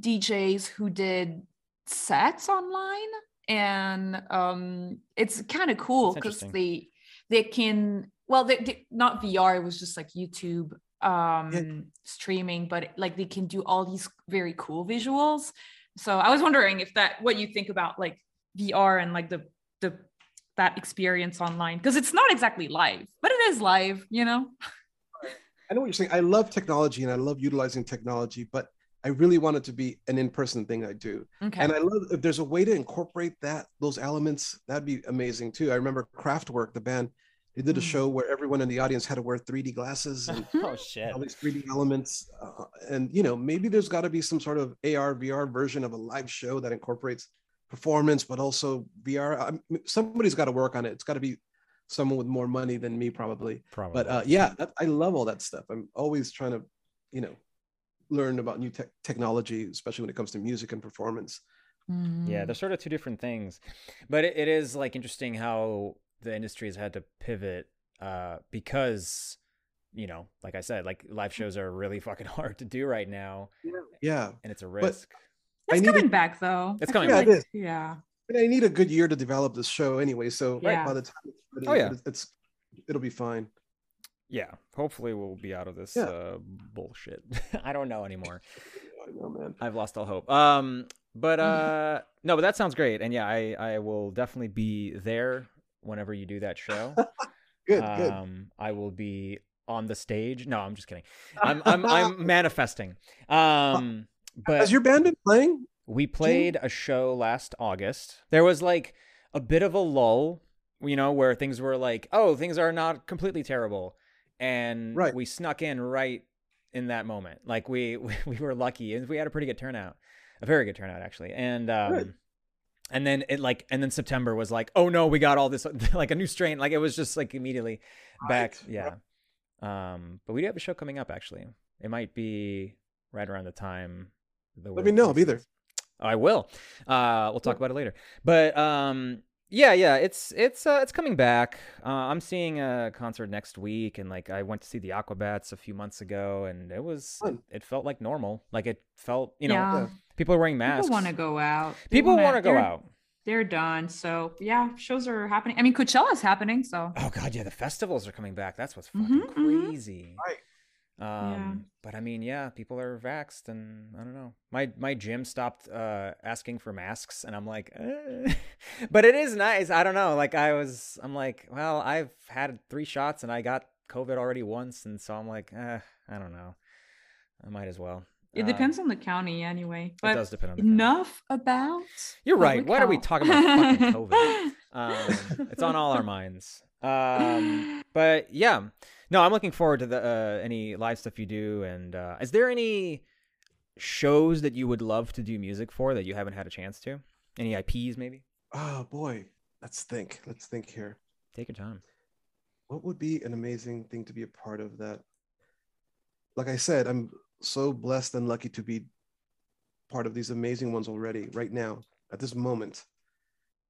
DJs who did sets online, and um, it's kind of cool because they they can well, they, they, not VR. It was just like YouTube um yeah. streaming, but like they can do all these very cool visuals. So I was wondering if that what you think about like VR and like the the that experience online because it's not exactly live, but it is live, you know. I know what you're saying. I love technology and I love utilizing technology, but I really want it to be an in-person thing I do. Okay. And I love if there's a way to incorporate that those elements, that'd be amazing too. I remember Kraftwerk, the band, they did a hmm. show where everyone in the audience had to wear 3D glasses and oh shit, all these 3D elements. Uh, and you know, maybe there's got to be some sort of AR VR version of a live show that incorporates performance, but also VR. I mean, somebody's got to work on it. It's got to be someone with more money than me, probably. Probably. But uh, yeah, that, I love all that stuff. I'm always trying to, you know, learn about new te- technology, especially when it comes to music and performance. Mm. Yeah, they're sort of two different things, but it, it is like interesting how the industry has had to pivot uh, because you know, like I said, like live shows are really fucking hard to do right now. Yeah, and it's a risk. But it's coming a, back though. It's coming back. Like, yeah. But I need a good year to develop this show anyway. So yeah. by the time it's ready, oh, yeah. it's, it's it'll be fine. Yeah, hopefully we'll be out of this yeah. uh, bullshit. I don't know anymore. I know, man. I've lost all hope. Um, but uh, no, but that sounds great, and yeah, I I will definitely be there whenever you do that show. good, um, good. I will be on the stage. No, I'm just kidding. I'm I'm, I'm manifesting. Um, but has your band been playing? We played a show last August. There was like a bit of a lull, you know, where things were like, oh, things are not completely terrible, and right. we snuck in right in that moment. Like we we were lucky, and we had a pretty good turnout, a very good turnout actually, and um, and then it like and then september was like oh no we got all this like a new strain. Like it was just like immediately back right. yeah. um but we do have a show coming up actually. It might be right around the time the let me know i'll be there. I will. Uh we'll talk about it later. But um yeah yeah it's it's uh it's coming back. Uh i'm seeing a concert next week and like i went to see the aquabats a few months ago and it was it, it, felt like normal. Like it felt you know yeah. people are wearing masks people want to go out. They people want to go out. they're done. So yeah shows are happening. I mean coachella's happening so. Oh god yeah the festivals are coming back. That's what's fucking mm-hmm, crazy. Mm-hmm. right um, yeah. but I mean, yeah, people are vaxxed, and I don't know. My my gym stopped uh, asking for masks, and I'm like, eh. but it is nice. I don't know. Like I was, I'm like, well, I've had three shots, and I got COVID already once, and so I'm like, eh, I don't know. I might as well. It um, depends on the county, anyway. But it does depend on enough county. about. You're right. Why are we talking about fucking COVID? um, it's on all our minds. Um, but yeah no, I'm looking forward to the uh, any live stuff you do. And uh, is there any shows that you would love to do music for that you haven't had a chance to? Any IPs, maybe? Oh boy, let's think. Let's think here. Take your time. What would be an amazing thing to be a part of that? Like I said, I'm so blessed and lucky to be part of these amazing ones already, right now, at this moment.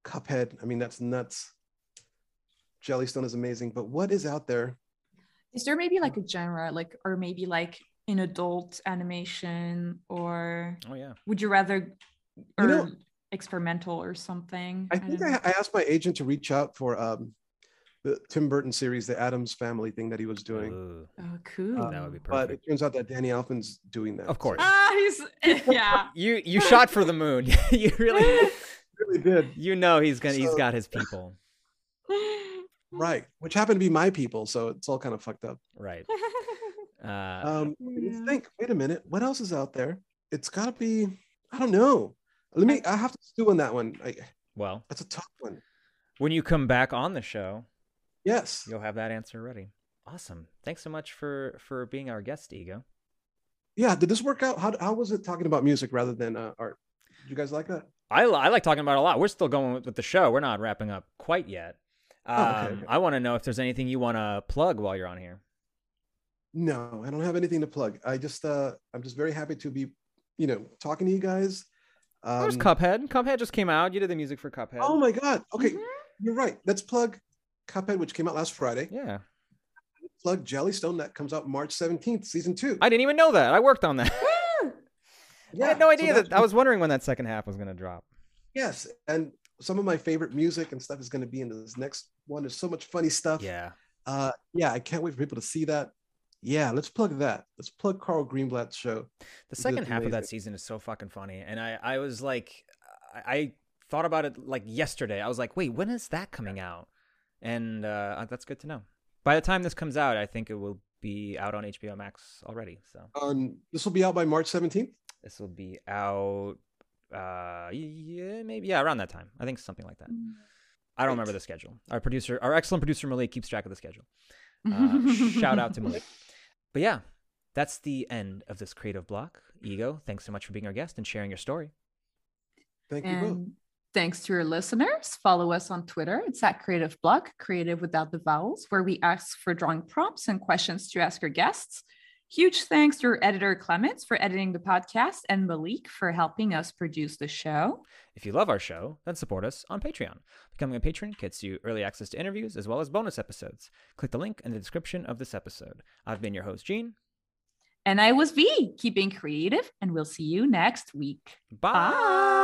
Cuphead, I mean, that's nuts. Jellystone is amazing, but what is out there is there maybe like a genre like or maybe like an adult animation or oh yeah. would you rather or you know, experimental or something? I think I, I, asked my agent to reach out for um the tim burton series the Addams family thing that he was doing. Ooh. oh cool. Um, that would be perfect. but it turns out that danny elfman's doing that of course. ah he's yeah. You you shot for the moon. You really really did. You know he's gonna so, he's got his people right which happened to be my people so it's all kind of fucked up. Right. Uh, um yeah. think wait a minute what else is out there? It's got to be i don't know. Let me i have to stew on that one. I, well that's a tough one. when you come back on the show yes. you'll have that answer ready. Awesome. Thanks so much for for being our guest ego. Yeah did this work out? How, how was it talking about music rather than uh, art? Did you guys like that? I, I like talking about it a lot. We're still going with, with the show. We're not wrapping up quite yet um, oh, okay, okay. I want to know if there's anything you want to plug while you're on here. No, I don't have anything to plug. I just, uh, I'm just very happy to be, you know, talking to you guys. Um, There's Cuphead. Cuphead just came out. You did the music for Cuphead. Oh my god. Okay, mm-hmm. you're right. Let's plug Cuphead, which came out last Friday. Yeah. plug Jellystone. That comes out March 17th, season two. I didn't even know that. I worked on that. yeah, I had no idea so that. I was wondering when that second half was going to drop. Yes, and some of my favorite music and stuff is going to be in this next one. There's so much funny stuff. Yeah. Uh, yeah, I can't wait for people to see that. Yeah, let's plug that. Let's plug Carl Greenblatt's show. The second half of that season is so fucking funny, and I, I was like, I thought about it like yesterday. I was like, wait, when is that coming out? And uh, that's good to know. By the time this comes out, I think it will be out on HBO Max already. So um, this will be out by March 17th. This will be out uh yeah maybe yeah around that time. I think something like that. Mm. i don't remember the schedule. Our producer our excellent producer malik keeps track of the schedule. Uh, shout out to malik. But yeah that's the end of this creative block. Ego thanks so much for being our guest and sharing your story. Thank you both. Thanks to your listeners. Follow us on twitter. It's at creative block creative without the vowels where we ask for drawing prompts and questions to ask our guests Huge thanks to our editor Clemence for editing the podcast and Malik for helping us produce the show. If you love our show, then support us on Patreon. Becoming a patron gets you early access to interviews as well as bonus episodes. Click the link in the description of this episode. I've been your host, Gene. And I was Vee, keeping creative, and we'll see you next week. Bye. Bye.